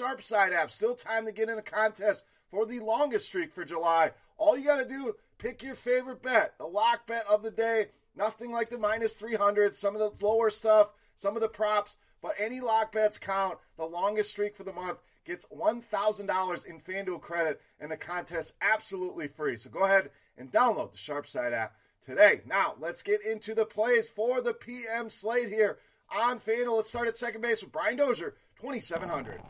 Sharp Side app. Still time to get in the contest for the longest streak for July. All you got to do, pick your favorite bet, the lock bet of the day. Nothing like the minus 300, some of the lower stuff, some of the props, but any lock bets count. The longest streak for the month gets $1,000 in FanDuel credit, and the contest absolutely free. So go ahead and download the Sharpside app today. Now, let's get into the plays for the PM slate here on FanDuel. Let's start at second base with Brian Dozier, 2,700.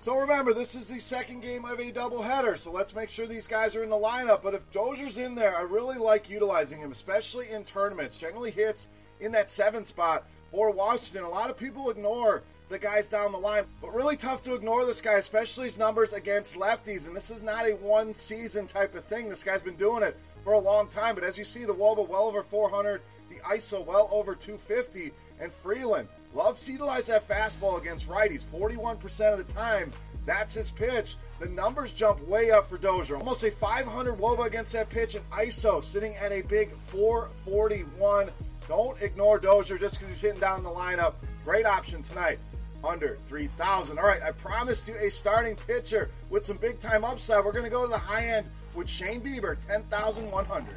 So remember, this is the second game of a doubleheader, so let's make sure these guys are in the lineup. But if Dozier's in there, I really like utilizing him, especially in tournaments. Generally hits in that seven spot for Washington. A lot of people ignore the guys down the line, but really tough to ignore this guy, especially his numbers against lefties. And this is not a one season type of thing. This guy's been doing it for a long time. But as you see, the Woba well over 400, the ISO well over 250, and Freeland loves to utilize that fastball against righties 41% of the time. That's his pitch. The numbers jump way up for Dozier. Almost a 500 Woba against that pitch, and ISO sitting at a big 441. Don't ignore Dozier just because he's hitting down the lineup. Great option tonight under 3,000. All right, I promised you a starting pitcher with some big time upside. We're going to go to the high end with Shane Bieber, 10,100.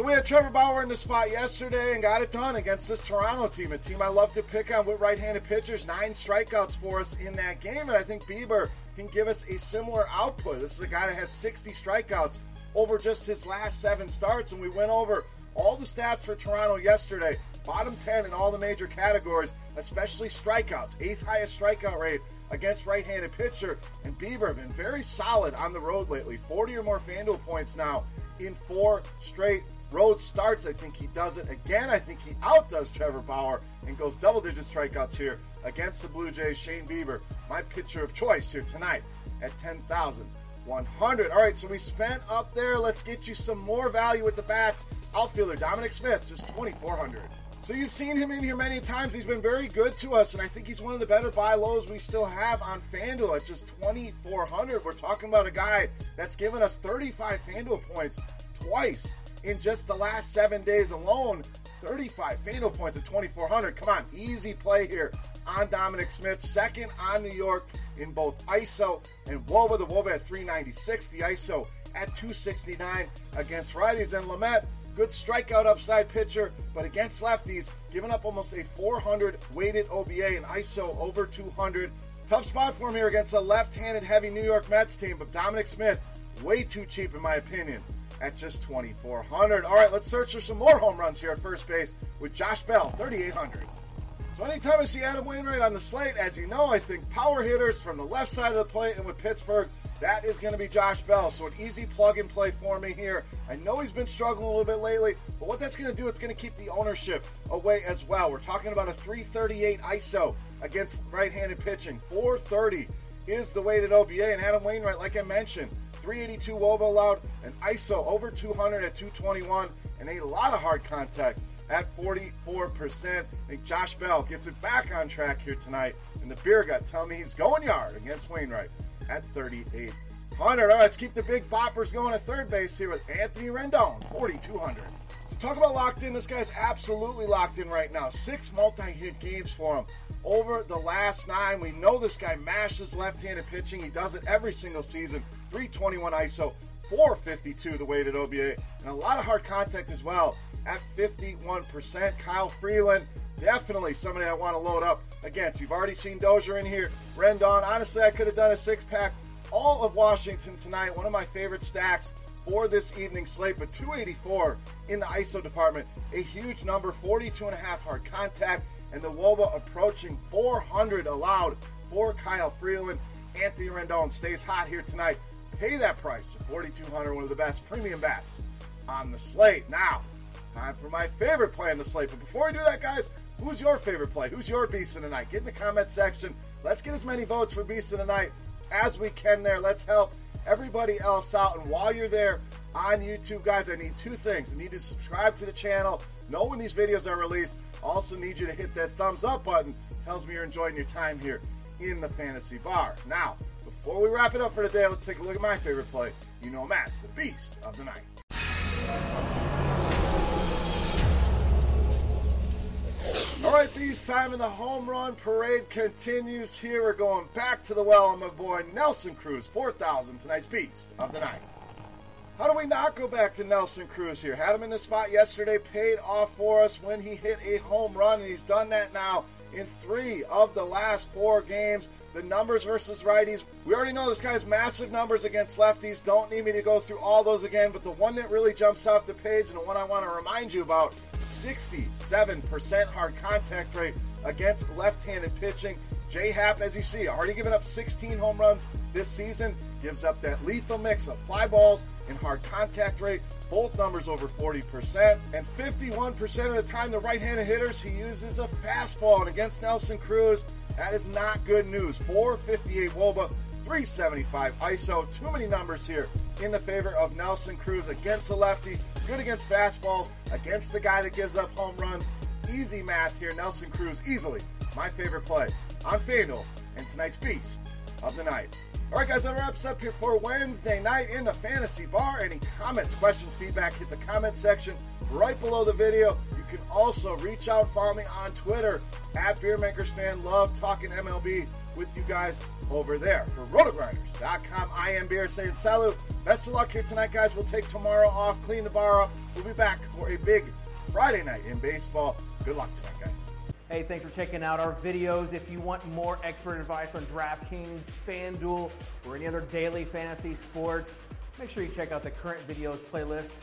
So we had Trevor Bauer in the spot yesterday and got it done against this Toronto team, a team I love to pick on with right-handed pitchers. Nine strikeouts for us in that game, and I think Bieber can give us a similar output. This is a guy that has 60 strikeouts over just his last seven starts, and we went over all the stats for Toronto yesterday. Bottom 10 in all the major categories, especially strikeouts. Eighth highest strikeout rate against right-handed pitcher, and Bieber been very solid on the road lately. 40 or more FanDuel points now in four straight road starts. I think he does it again. I think he outdoes Trevor Bauer and goes double digit strikeouts here against the Blue Jays. Shane Bieber, my pitcher of choice here tonight at 10,100. All right, so we spent up there. Let's get you some more value with the bats. Outfielder Dominic Smith, just 2,400. So you've seen him in here many times. He's been very good to us, and I think he's one of the better buy lows we still have on FanDuel at just 2,400. We're talking about a guy that's given us 35 FanDuel points twice in just the last seven days alone. 35 fatal points at 2,400. Come on, easy play here on Dominic Smith. Second on New York in both ISO and WOBA. The WOBA at 396, the ISO at 269 against righties. And Lamet, good strikeout upside pitcher, but against lefties, giving up almost a 400 weighted OBA and ISO over 200. Tough spot for him here against a left handed heavy New York Mets team, but Dominic Smith, way too cheap in my opinion at just 2,400. All right, let's search for some more home runs here at first base with Josh Bell, 3,800. So anytime I see Adam Wainwright on the slate, as you know, I think power hitters from the left side of the plate and with Pittsburgh, that is going to be Josh Bell. So an easy plug and play for me here. I know he's been struggling a little bit lately, but what that's going to do, it's going to keep the ownership away as well. We're talking about a 338 ISO against right-handed pitching. 430 is the weighted OBA, and Adam Wainwright, like I mentioned, 382 Woba allowed, an ISO over 200 at 221, and a lot of hard contact at 44%. I think Josh Bell gets it back on track here tonight, and the beer gut tell me he's going yard against Wainwright at 3800. All right, let's keep the big boppers going at third base here with Anthony Rendon, 4200. So talk about locked in. This guy's absolutely locked in right now. Six multi-hit games for him over the last nine. We know this guy mashes left-handed pitching. He does it every single season. 321 ISO, 452 the weighted OBA, and a lot of hard contact as well at 51%. Kyle Freeland, definitely somebody I want to load up against. You've already seen Dozier in here. Rendon, honestly, I could have done a six pack. All of Washington tonight, one of my favorite stacks for this evening slate, but 284 in the ISO department, a huge number, 42 and a half hard contact, and the Woba approaching 400 allowed for Kyle Freeland. Anthony Rendon stays hot here tonight pay that price of 4200 one of the best premium bats on the slate. Now, time for my favorite play on the slate. But before I do that, guys, who's your favorite play? Who's your beast of the night? Get in the comment section. Let's get as many votes for beast of the night as we can there. Let's help everybody else out. And while you're there on YouTube, guys, I need two things. I need to subscribe to the channel, know when these videos are released. Also need you to hit that thumbs up button. Tells me you're enjoying your time here in the fantasy bar. Now, before we wrap it up for today, let's take a look at my favorite play. You know Matt's the beast of the night. All right, Beast time and the home run parade continues here. We're going back to the well, and my boy Nelson Cruz, 4,000, tonight's Beast of the Night. How do we not go back to Nelson Cruz here? Had him in the spot yesterday, paid off for us when he hit a home run, and he's done that now in three of the last four games. The numbers versus righties. We already know this guy's massive numbers against lefties. Don't need me to go through all those again, but the one that really jumps off the page and the one I want to remind you about 67% hard contact rate against left handed pitching. J Happ, as you see, already given up 16 home runs this season, gives up that lethal mix of fly balls and hard contact rate, both numbers over 40%. And 51% of the time, the right handed hitters, he uses a fastball. And against Nelson Cruz, that is not good news. 458 Woba, 375 ISO. Too many numbers here in the favor of Nelson Cruz against the lefty. Good against fastballs, against the guy that gives up home runs. Easy math here. Nelson Cruz, easily my favorite play on FanDuel and tonight's Beast of the Night. All right, guys, that wraps up here for Wednesday night in the Fantasy Bar. Any comments, questions, feedback, hit the comment section right below the video. You can also reach out, follow me on Twitter at BeerMakersFan. Love talking MLB with you guys over there. For RotoGrinders.com, I am Beer saying salut. Best of luck here tonight, guys. We'll take tomorrow off, clean the bar up. We'll be back for a big Friday night in baseball. Good luck tonight, guys. Hey, thanks for checking out our videos. If you want more expert advice on DraftKings, FanDuel, or any other daily fantasy sports, make sure you check out the current videos playlist.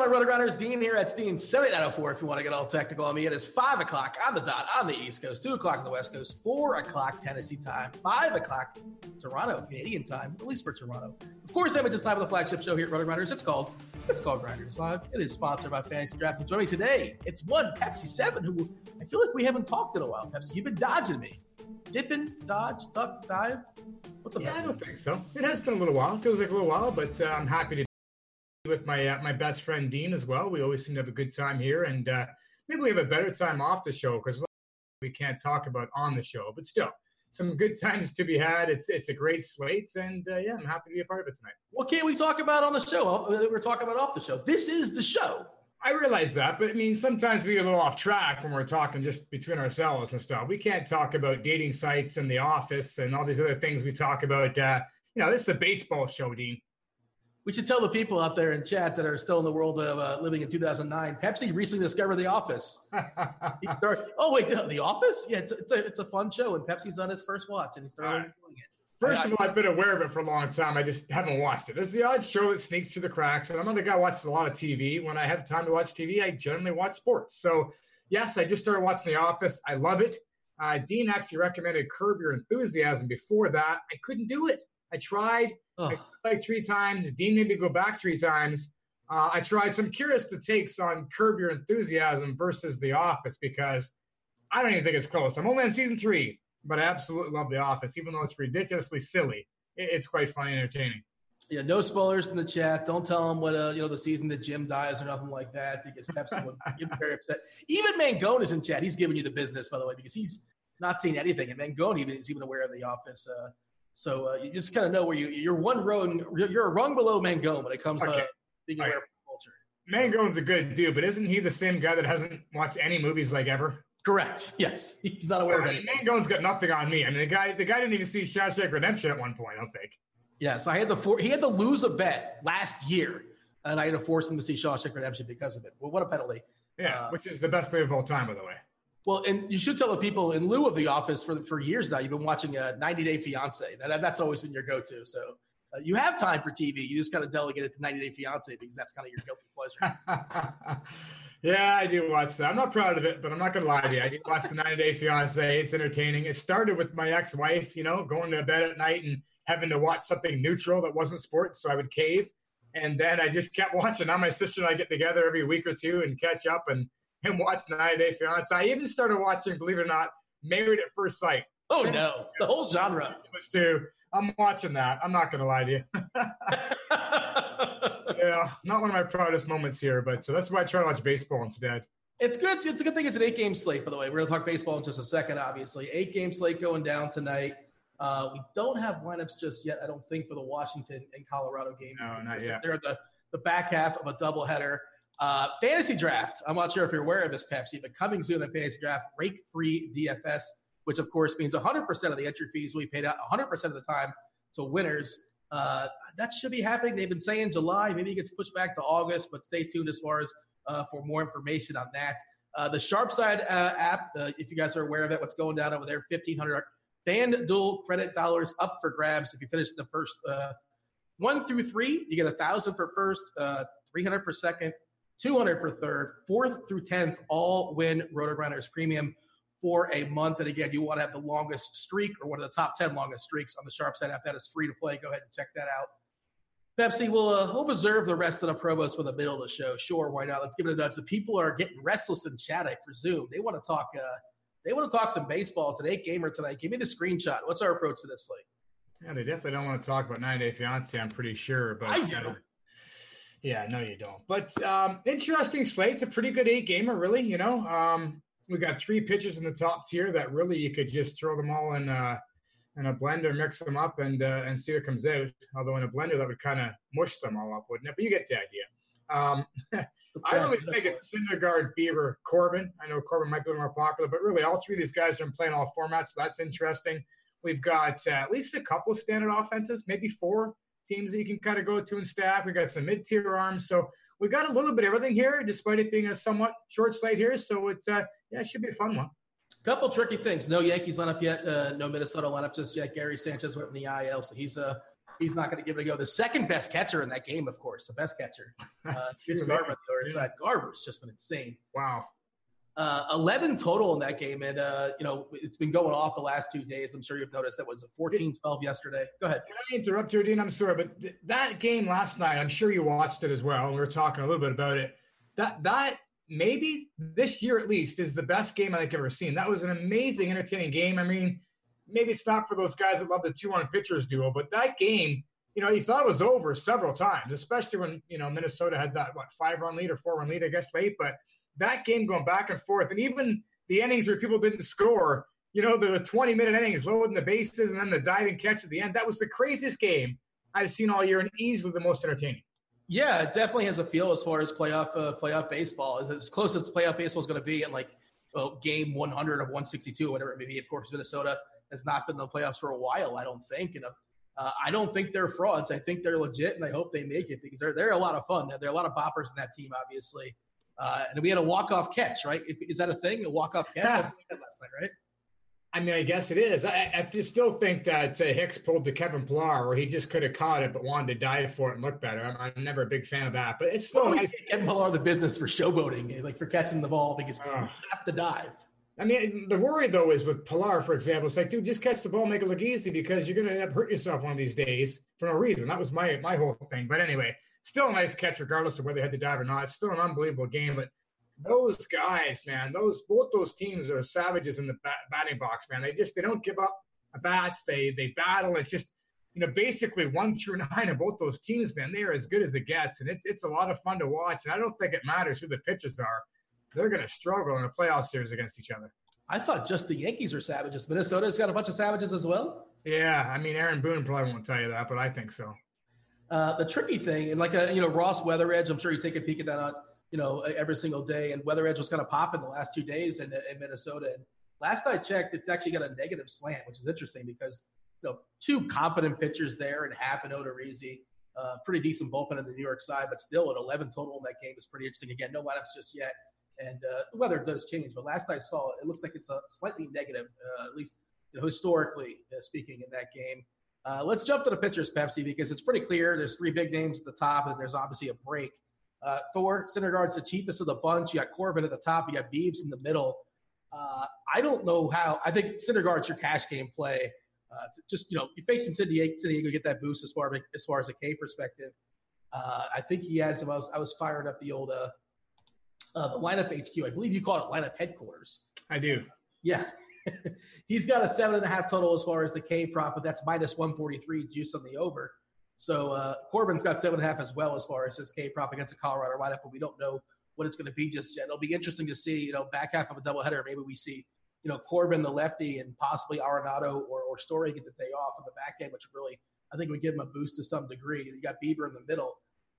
Going on, RotoGrinders? Dean here. That's Dean 7904 if you want to get all technical on me. It is 5 o'clock on the dot on the East Coast, 2 o'clock on the West Coast, 4 o'clock Tennessee time, 5 o'clock Toronto, Canadian time, at least for Toronto. Of course, I'm at this time of the flagship show here at RotoGrinders. It's called it's called Grinders Live. It is sponsored by FantasyDraft. And joining me today, it's one Pepsi 7 who I feel like we haven't talked in a while. Pepsi, you've been dodging me. Dipping, dodge, duck, dive. What's up? Yeah, I don't think so. It has been a little while. It feels like a little while, but uh, I'm happy to with my uh, my best friend Dean as well. We always seem to have a good time here, and uh, maybe we have a better time off the show because we can't talk about on the show. But still, some good times to be had. It's it's a great slate, and uh, yeah, I'm happy to be a part of it tonight. What can't we talk about on the show? We're talking about off the show. This is the show. I realize that, but I mean, sometimes we get a little off track when we're talking just between ourselves and stuff. We can't talk about dating sites and the office and all these other things we talk about. Uh, you know, this is a baseball show, Dean. We should tell the people out there in chat that are still in the world of uh, living in 2009. Pepsi recently discovered The Office. started, oh wait, the, the, Office? Yeah, it's, it's a it's a fun show, and Pepsi's on his first watch, and he started right. enjoying it. First of all, I've been aware of it for a long time. I just haven't watched it. There's the odd show that sneaks through the cracks, and I'm not a guy who watches a lot of TV. When I have time to watch TV, I generally watch sports. So, yes, I just started watching The Office. I love it. Uh, Dean actually recommended Curb Your Enthusiasm before that. I couldn't do it. I tried I like three times. Dean made me go back three times. Uh, I tried. So I'm curious the takes on Curb Your Enthusiasm versus The Office because I don't even think it's close. I'm only on season three but I absolutely love The Office, even though it's ridiculously silly. It's quite funny and entertaining. Yeah, no spoilers in the chat. Don't tell them what uh, you know the season that Jim dies or nothing like that because Pepsi would get very upset. Even Mangone is in chat. He's giving you the business, by the way, because he's not seen anything, and Mangone even is even aware of The Office. Uh, so uh, you just kind of know where you you're one row and you're a rung below Mangone when it comes okay. to being aware right. of culture. Mangone's a good dude, but isn't he the same guy that hasn't watched any movies like ever? Correct. Yes, he's not aware Sorry, of anything. Mangone's got nothing on me. I mean, the guy, the guy didn't even see Shawshank Redemption at one point. I don't think. Yes, I had to for, he had to lose a bet last year, and I had to force him to see Shawshank Redemption because of it. Well, what a penalty! Yeah, uh, which is the best movie of all time, by the way. Well, and you should tell the people in lieu of The Office for for years now. You've been watching a 90 Day Fiance. That that's always been your go to. So uh, you have time for TV. You just got to delegate it to 90 Day Fiance because that's kind of your guilty pleasure. Yeah, I do watch that. I'm not proud of it, but I'm not gonna lie to you. I do watch the 90 Day Fiance. It's entertaining. It started with my ex-wife, you know, going to bed at night and having to watch something neutral that wasn't sports, so I would cave. And then I just kept watching. Now my sister and I get together every week or two and catch up and and watch 90 Day Fiance. I even started watching, believe it or not, Married at First Sight. Oh no, the whole genre. Was too. I'm watching that. I'm not gonna lie to you. yeah, not one of my proudest moments here, but so that's why I try to watch baseball instead. It's good. It's a good thing it's an eight game slate, by the way. We're going to talk baseball in just a second, obviously. Eight game slate going down tonight. Uh, we don't have lineups just yet, I don't think, for the Washington and Colorado game. No, not yet. They're the, the back half of a doubleheader. Uh, fantasy draft. I'm not sure if you're aware of this, Pepsi, but coming soon in fantasy draft, rake free DFS, which of course means 100% of the entry fees will be paid out 100% of the time to winners. Uh, that should be happening. They've been saying July. Maybe it gets pushed back to August, but stay tuned as far as uh, for more information on that. Uh, the Sharpside uh, app, uh, if you guys are aware of it, what's going down over there, 1,500 FanDuel credit dollars up for grabs. If you finish the first one through three, you get a 1,000 for first, 300 for second, 200 for third, fourth through 10th, all win RotoGrinders Premium for a month. And again, you want to have the longest streak or one of the top 10 longest streaks on the Sharp Side app. That is free to play. Go ahead and check that out. Pepsi, we'll, uh, we'll reserve the rest of the promos for the middle of the show. Sure, why not? Let's give it a nudge. The people are getting restless in chat, I presume. They want to talk. Uh, they want to talk some baseball. It's an eight gamer tonight. Give me the screenshot. What's our approach to this slate? Yeah, they definitely don't want to talk about 90 Day Fiance. I'm pretty sure, but I do. Yeah, no, you don't. But um, interesting slate. It's a pretty good eight gamer, really. You know, um, we got three pitches in the top tier that really you could just throw them all in uh, in a blender, mix them up, and uh, and see what comes out. Although in a blender that would kind of mush them all up, wouldn't it? But you get the idea. Um, I really think it's Syndergaard, Bieber, Corbin. I know Corbin might be more popular, but really all three of these guys are in playing all formats. So that's interesting. We've got uh, at least a couple standard offenses, maybe four teams that you can kind of go to and stack. We got some mid tier arms, so we've got a little bit of everything here, despite it being a somewhat short slate here. So it's uh, yeah, it should be a fun one. Couple tricky things. No Yankees lineup yet. Uh, no Minnesota lineup just yet. Gary Sanchez went in the IL, so he's uh he's not going to give it a go. The second best catcher in that game, of course, the best catcher, uh, Vince Garver on the other side. Garver's just been insane. Wow. Uh, 11 total in that game. And, uh, you know, it's been going off the last two days. I'm sure you've noticed that was a 14 12 yesterday. Go ahead. Can I interrupt you, Dean? I'm sorry, but th- that game last night, I'm sure you watched it as well. And we were talking a little bit about it. That, that, maybe this year at least is the best game I've ever seen. That was an amazing, entertaining game. I mean, maybe it's not for those guys that love the two on pitchers duo, but that game, you know, you thought it was over several times, especially when, you know, Minnesota had that, what, five run lead or four run lead, I guess, late. But that game going back and forth, and even the innings where people didn't score, you know, the 20 minute innings, loading the bases, and then the diving catch at the end. That was the craziest game I've seen all year and easily the most entertaining. Yeah, it definitely has a feel as far as playoff uh, playoff baseball. It's as close as playoff baseball is going to be in like well, game 100 of 162, whatever it may be. Of course, Minnesota has not been in the playoffs for a while, I don't think. And uh, I don't think they're frauds. I think they're legit, and I hope they make it because they're they're a lot of fun. There are a lot of boppers in that team, obviously. Uh, and we had a walk off catch, right? Is that a thing? A walk off catch? Yeah. That's what we had last night, right? I mean, I guess it is. I, I just still think that uh, Hicks pulled the Kevin Pillar where he just could have caught it but wanted to dive for it and look better. I'm, I'm never a big fan of that, but it's still Always nice. Kevin Pillar the business for showboating, like for catching the ball because Ugh. you have to dive. I mean, the worry though is with Pillar, for example, it's like, dude, just catch the ball, make it look easy because you're going to end up hurting yourself one of these days for no reason. That was my my whole thing. But anyway, still a nice catch regardless of whether they had to dive or not. It's still an unbelievable game. But those guys, man, those both those teams are savages in the bat, batting box, man. They just they don't give up bats. They they battle. It's just you know basically one through nine of both those teams, man. They are as good as it gets, and it, it's a lot of fun to watch. And I don't think it matters who the pitchers are. They're going to struggle in a playoff series against each other. I thought just the Yankees are savages. Minnesota's got a bunch of savages as well. Yeah, I mean, Aaron Boone probably won't tell you that, but I think so. Uh, the tricky thing, and like a you know Ross Weatheredge, I'm sure you take a peek at that on you know every single day. And Weatheredge was kind of popping the last two days in, in Minnesota. And last I checked, it's actually got a negative slant, which is interesting because you know two competent pitchers there and Happ and Odorizzi, uh, pretty decent bullpen on the New York side, but still at 11 total in that game is pretty interesting. Again, no lineups just yet, and uh, the weather does change. But last I saw, it looks like it's a slightly negative, uh, at least you know, historically uh, speaking, in that game. Uh, let's jump to the pitchers, Pepsi, because it's pretty clear. There's three big names at the top, and there's obviously a break. Uh, Thor, Syndergaard's the cheapest of the bunch. You got Corbin at the top. You got Beebs in the middle. Uh, I don't know how. I think Syndergaard's your cash game play. Uh, just you know, you're facing San Diego, San Diego, get that boost as far as far as a K perspective. Uh, I think he has. I was I was firing up the old uh, uh, the lineup HQ. I believe you call it lineup headquarters. I do. Yeah. He's got a seven and a half total as far as the K prop, but that's minus 143 juice on the over. So uh, Corbin's got seven and a half as well as far as his K prop against the Colorado lineup, but we don't know what it's going to be just yet. It'll be interesting to see, you know, back half of a doubleheader. Maybe we see, you know, Corbin, the lefty, and possibly Arenado or, or Story get the day off in the back end, which really, I think, would give him a boost to some degree. You got Bieber in the middle.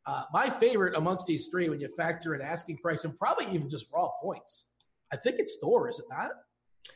Uh, my favorite amongst these three, when you factor in asking price and probably even just raw points, I think it's Thor, is it not?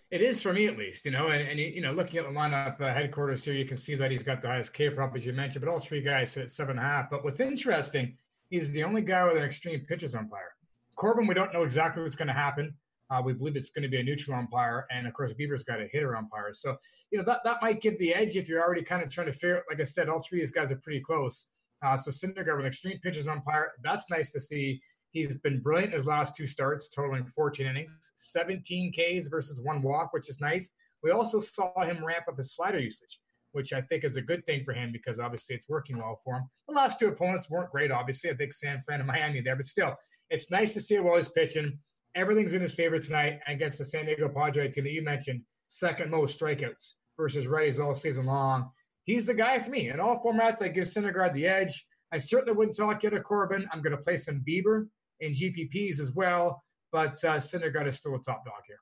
It is for me at least, you know, and, and you know, looking at the lineup uh, headquarters here, you can see that he's got the highest K prop as you mentioned, but all three guys hit seven and a half. But what's interesting, is the only guy with an extreme pitches umpire. Corbin, we don't know exactly what's going to happen. Uh, we believe it's going to be a neutral umpire, and of course, Bieber's got a hitter umpire. So, you know, that, that might give the edge if you're already kind of trying to figure. Like I said, all three of these guys are pretty close. Uh, so Syndergaard with extreme pitches umpire, that's nice to see. He's been brilliant his last two starts, totaling 14 innings, 17 Ks versus one walk, which is nice. We also saw him ramp up his slider usage, which I think is a good thing for him because obviously it's working well for him. The last two opponents weren't great, obviously. I think San Fran and Miami there, but still, it's nice to see him while he's pitching. Everything's in his favor tonight against the San Diego Padre team that you mentioned, second most strikeouts versus righties all season long. He's the guy for me. In all formats, I give Syndergaard the edge. I certainly wouldn't talk yet of Corbin. I'm going to play some Bieber in GPPs as well, but uh, Syndergaard is still a top dog here.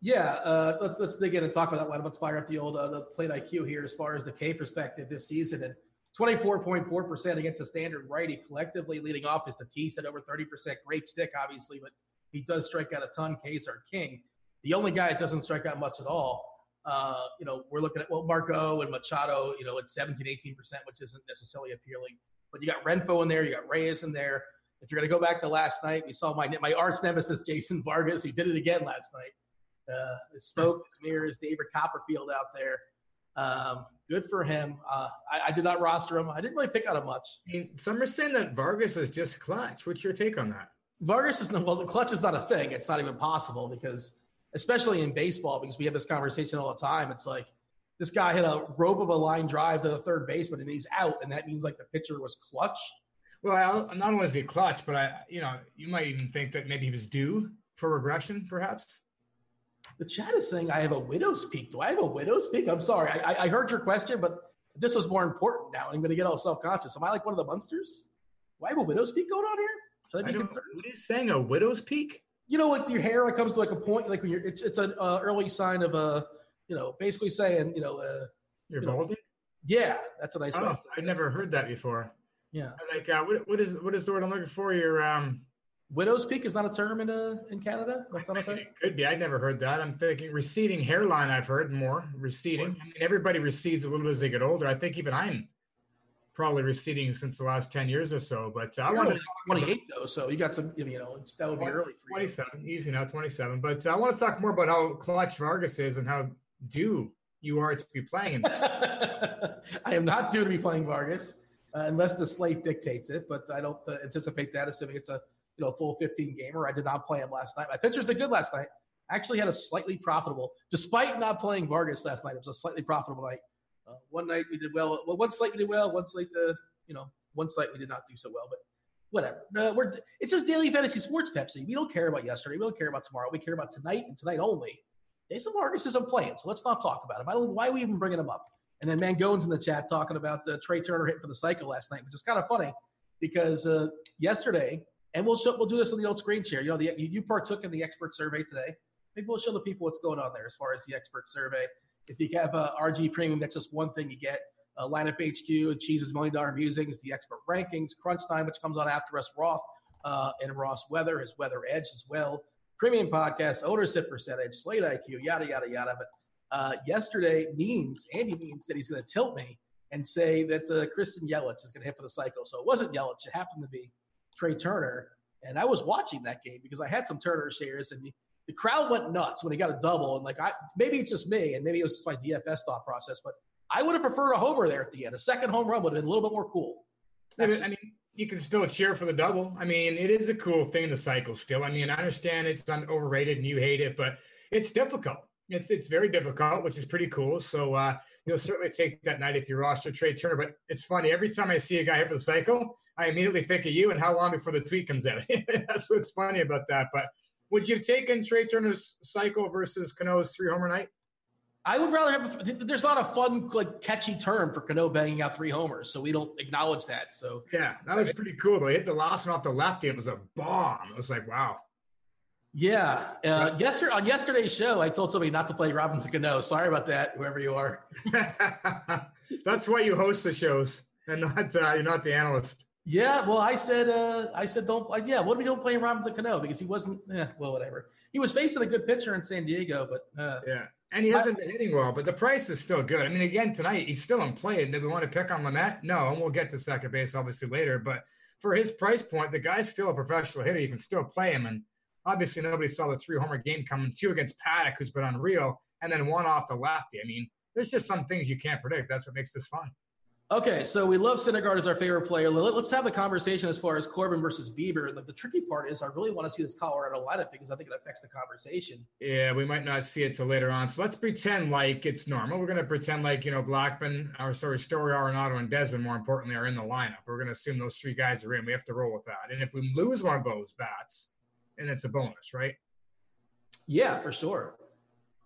Yeah, uh, let's let's dig in and talk about that lineup. Let's fire up the old uh, the plate IQ here as far as the K perspective this season and 24.4 percent against a standard righty. Collectively leading off is Tatis at over 30 percent. Great stick, obviously, but he does strike out a ton. K's our king. The only guy that doesn't strike out much at all. Uh, you know, we're looking at well Margot and Machado. You know, at 17, 18 percent, which isn't necessarily appealing. But you got Renfroe in there, you got Reyes in there. If you're going to go back to last night, we saw my my arch nemesis Jason Vargas, who did it again last night. Uh, his smoke, his mirrors, David Copperfield out there. Um, good for him. Uh, I, I, did not roster him. I didn't really pick on him much. I mean, some are saying that Vargas is just clutch. What's your take on that? Vargas is not, well, the clutch is not a thing. It's not even possible because, especially in baseball, because we have this conversation all the time. It's like this guy hit a rope of a line drive to the third baseman and he's out, and that means like the pitcher was clutch. Well, not only is he clutch, but I, you know, you might even think that maybe he was due for regression, perhaps. The chat is saying I have a widow's peak. Do I have a widow's peak? I'm sorry. I, I heard your question, but this was more important now. I'm going to get all self conscious. Am I like one of the monsters? Do I have a widow's peak going on here? Should I be I concerned? What are you saying? A widow's peak? You know, what? your hair like comes to like a point, like when you're, it's it's an uh, early sign of a, you know, basically saying, you know, uh, you're you balding. Know, yeah, that's a nice. Oh, I've never heard that before. Yeah. Like, uh, what, what is what is the word I'm looking for? Your um, Widow's Peak is not a term in uh, in Canada. That's not a thing. It could be. I'd never heard that. I'm thinking receding hairline. I've heard more receding. I mean, everybody recedes a little bit as they get older. I think even I'm probably receding since the last ten years or so. But uh, I want to 28 though, so you got some. You know, that would be early. For 27, easy now, 27. But uh, I want to talk more about how clutch Vargas is and how due you are to be playing. I am not due to be playing Vargas uh, unless the slate dictates it. But I don't uh, anticipate that, assuming it's a you know, full 15 gamer. I did not play him last night. My pitchers are good last night. actually had a slightly profitable, despite not playing Vargas last night. It was a slightly profitable night. Uh, one night we did well. Well, one slate we did well. One slate, uh, you know, one slate we did not do so well. But whatever. Uh, we're it's just daily fantasy sports, Pepsi. We don't care about yesterday. We don't care about tomorrow. We care about tonight and tonight only. Jason Vargas isn't playing, so let's not talk about him. I don't. Why are we even bringing him up? And then Mangone's in the chat talking about uh, Trea Turner hitting for the cycle last night, which is kind of funny because uh, yesterday and we'll show, we'll do this on the old screen share. You know, the, you partook in the expert survey today. Maybe we'll show the people what's going on there as far as the expert survey. If you have a RG Premium, that's just one thing you get. Uh, lineup HQ, Cheese's Million Dollar Musings, the expert rankings, Crunch Time, which comes on after us, Roth uh, and Ross Weather, his Weather Edge as well. Premium podcast, ownership percentage, Slate IQ, yada yada yada. But uh, yesterday, Means Andy Means said he's going to tilt me and say that uh, Christian Yelich is going to hit for the cycle. So it wasn't Yelich; it happened to be Trea Turner. And I was watching that game because I had some Turner shares and the, the crowd went nuts when he got a double. And like, I maybe it's just me and maybe it was just my DFS thought process, but I would have preferred a homer there at the end. A second home run would have been a little bit more cool. I mean, you can still cheer for the double. I mean, it is a cool thing to cycle still. I mean, I understand it's overrated and you hate it, but it's difficult. It's it's very difficult, which is pretty cool. So uh, you'll certainly take that night if you roster Trea Turner. But it's funny every time I see a guy hit for the cycle, I immediately think of you and how long before the tweet comes out. That's what's funny about that. But would you have taken Trea Turner's cycle versus Cano's three homer night? I would rather have. There's not a fun, like catchy term for Cano banging out three homers, so we don't acknowledge that. So yeah, that was pretty cool. Though he hit the last one off the lefty. It was a bomb. It was like wow. Yeah. Uh, yesterday on yesterday's show, I told somebody not to play Robinson Cano. Sorry about that, whoever you are. That's why you host the shows and not uh, you're not the analyst. Yeah, well, I said, uh, I said, don't, like, yeah, what are we doing playing Robinson Cano? Because he wasn't, yeah, well, whatever. He was facing a good pitcher in San Diego, but uh, yeah, and he hasn't I, been hitting well. But the price is still good. I mean, again, tonight he's still in play. and Did we want to pick on Lamet? No, and we'll get to second base obviously later. But for his price point, the guy's still a professional hitter. You can still play him, and obviously nobody saw the three homer game coming. Two against Paddock, who's been unreal, and then one off the lefty. I mean, there's just some things you can't predict. That's what makes this fun. Okay, so we love Syndergaard as our favorite player. Let's have the conversation as far as Corbin versus Bieber. The, the tricky part is I really want to see this Colorado lineup because I think it affects the conversation. Yeah, we might not see it till later on. So let's pretend like it's normal. We're going to pretend like, you know, Blackmon, our sorry, Story, Arenado, and Desmond, more importantly, are in the lineup. We're going to assume those three guys are in. We have to roll with that. And if we lose one of those bats, and it's a bonus, right? Yeah, for sure.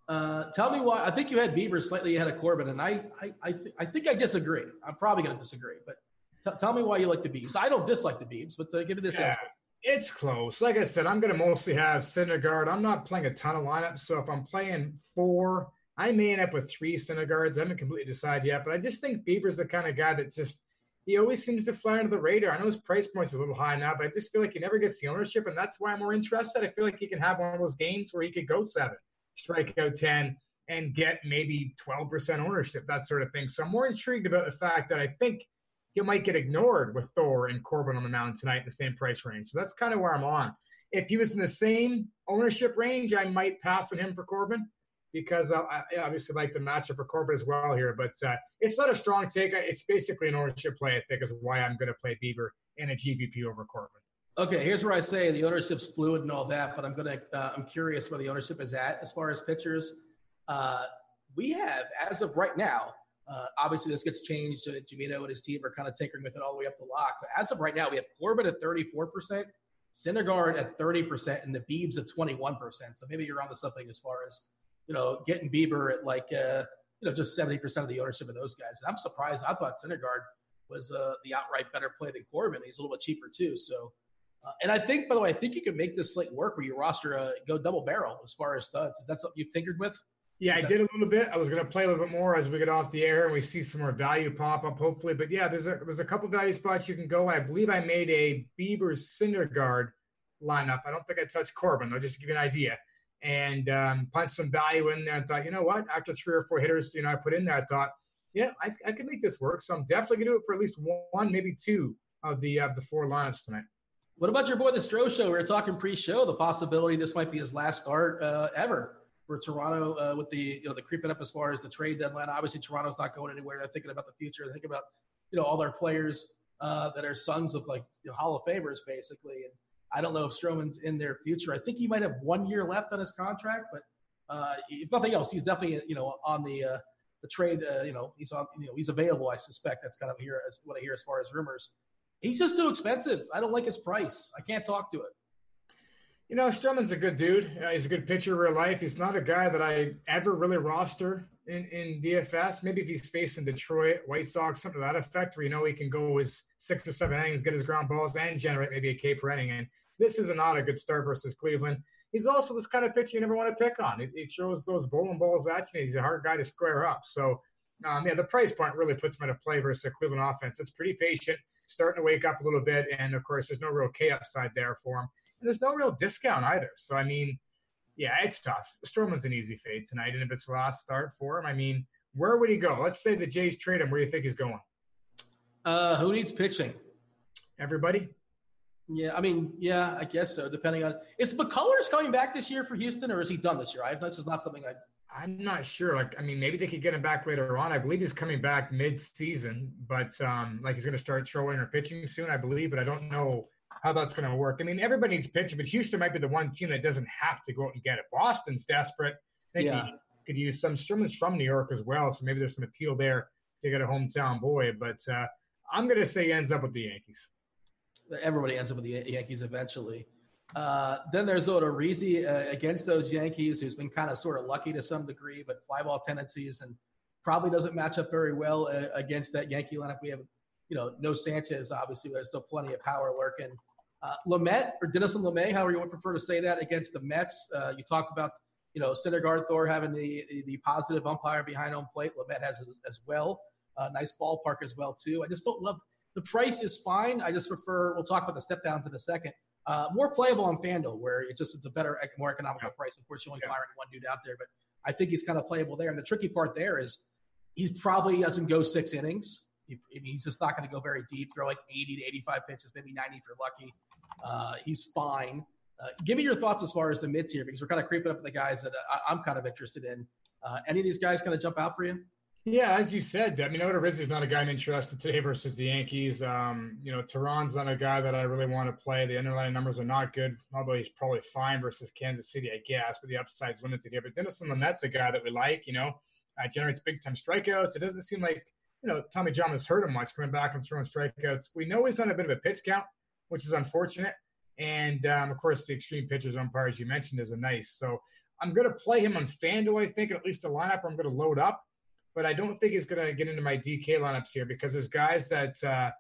Uh, tell me why. I think you had Bieber slightly ahead of Corbin, and I, I, I, th- I think I disagree. I'm probably going to disagree, but t- tell me why you like the Beebs. I don't dislike the Beebs, but uh, give me this yeah, answer. It's close. Like I said, I'm going to mostly have Syndergaard. I'm not playing a ton of lineups, so if I'm playing four, I may end up with three Syndergaards. I haven't completely decided yet, but I just think Bieber's the kind of guy that just he always seems to fly under the radar. I know his price point's a little high now, but I just feel like he never gets the ownership, and that's why I'm more interested. I feel like he can have one of those games where he could go seven, strike out ten, and get maybe 12% ownership, that sort of thing. So I'm more intrigued about the fact that I think he might get ignored with Thor and Corbin on the mound tonight in the same price range. So that's kind of where I'm on. If he was in the same ownership range, I might pass on him for Corbin. because I, obviously like the matchup for Corbin as well here. But uh, it's not a strong take. It's basically an ownership play. I think is why I'm going to play Bieber in a GPP over Corbin. Okay, here's where I say the ownership's fluid and all that, but I'm gonna uh, I'm curious where the ownership is at as far as pitchers. Uh, we have, as of right now, uh, obviously this gets changed. Uh, Jamino and his team are kind of tinkering with it all the way up the lock, but as of right now, we have Corbin at 34 percent, Syndergaard at 30 percent, and the Beebs at 21 percent. So maybe you're onto something as far as you know getting Bieber at like uh, you know just 70 percent of the ownership of those guys. And I'm surprised. I thought Syndergaard was uh, the outright better play than Corbin. He's a little bit cheaper too, so. Uh, and I think, by the way, I think you can make this slate work where your roster uh, go double barrel as far as studs. Is that something you've tinkered with? Yeah, I did a little bit. I was going to play a little bit more as we get off the air and we see some more value pop up, hopefully. But yeah, there's a there's a couple value spots you can go. I believe I made a Bieber Syndergaard lineup. I don't think I touched Corbin though, just to give you an idea. And um, punched some value in there and thought, you know what? After three or four hitters, you know, I put in there, I thought, yeah, I, I can make this work. So I'm definitely gonna do it for at least one, maybe two of the of the four lineups tonight. What about your boy, the Stro Show? We were talking pre-show the possibility this might be his last start uh, ever for Toronto uh, with the you know the creeping up as far as the trade deadline. Obviously, Toronto's not going anywhere. They're thinking about the future. They're thinking about you know all their players uh, that are sons of like you know, Hall of Famers, basically. And I don't know if Stroman's in their future. I think he might have one year left on his contract, but uh, if nothing else, he's definitely you know on the uh, the trade. Uh, you know, he's on. You know, he's available. I suspect that's kind of here as what I hear as far as rumors. He's just too expensive. I don't like his price. I can't talk to it. You know, Stroman's a good dude. Uh, he's a good pitcher in real life. He's not a guy that I ever really roster in, in DFS. Maybe if he's facing Detroit, White Sox, something to that effect, where you know he can go his six or seven innings, get his ground balls, and generate maybe a K per inning. And this is not a good start versus Cleveland. He's also this kind of pitcher you never want to pick on. He, throws those bowling balls at you. He's a hard guy to square up. So um, yeah, the price point really puts him at a play versus a Cleveland offense. It's pretty patient, starting to wake up a little bit, and of course, there's no real K upside there for him, and there's no real discount either. So I mean, yeah, it's tough. Stroman's an easy fade tonight, and if it's last start for him, I mean, where would he go? Let's say the Jays trade him. Where do you think he's going? Uh, who needs pitching? Everybody. Yeah, I mean, yeah, I guess so. Depending on is McCullers coming back this year for Houston, or is he done this year? I, this is not something I I'm not sure. Like, I mean, maybe they could get him back later on. I believe he's coming back mid-season, but um, like he's going to start throwing or pitching soon, I believe. But I don't know how that's going to work. I mean, everybody needs pitching, but Houston might be the one team that doesn't have to go out and get it. Boston's desperate. They yeah. could, use some Sherman's from New York as well, so maybe there's some appeal there to get a hometown boy. But uh, I'm going to say he ends up with the Yankees. Everybody ends up with the Yankees eventually. Uh, then there's Odorizzi uh, against those Yankees, who's been kind of sort of lucky to some degree, but flyball tendencies and probably doesn't match up very well uh, against that Yankee lineup. We have, you know, no Sanchez, obviously. There's still plenty of power lurking. Uh, or Dinelson Lamet, however you would prefer to say that, against the Mets. Uh, you talked about, you know, Syndergaard Thor having the, the positive umpire behind home plate. Lamet has as well. Uh, nice ballpark as well, too. I just don't love the price is fine. I just prefer, we'll talk about the step downs in a second. Uh, more playable on FanDuel, where it's just it's a better, more economical price. Of course, you only yeah. firing one dude out there, but I think he's kind of playable there. And the tricky part there is he probably doesn't go six innings. He, he's just not going to go very deep. Throw like 80 to 85 pitches, maybe 90 if you're lucky. Uh, he's fine. Uh, give me your thoughts as far as the mid tier because we're kind of creeping up the guys that uh, I, am kind of interested in. Uh, any of these guys going to jump out for you? Yeah, as you said, I mean, Odorizzi is not a guy I'm interested today versus the Yankees. Um, you know, Teheran's not a guy that I really want to play. The underlying numbers are not good, although he's probably fine versus Kansas City, I guess, but the upside's limited here. But Dinelson Lamet's a guy that we like, you know, uh, generates big time strikeouts. It doesn't seem like, you know, Tommy John has hurt him much coming back and throwing strikeouts. We know he's on a bit of a pitch count, which is unfortunate. And um, of course, the extreme pitchers umpire, as you mentioned, is a nice. So I'm going to play him on FanDuel, I think, at least a lineup I'm going to load up but I don't think he's going to get into my DK lineups here because there's guys that, uh,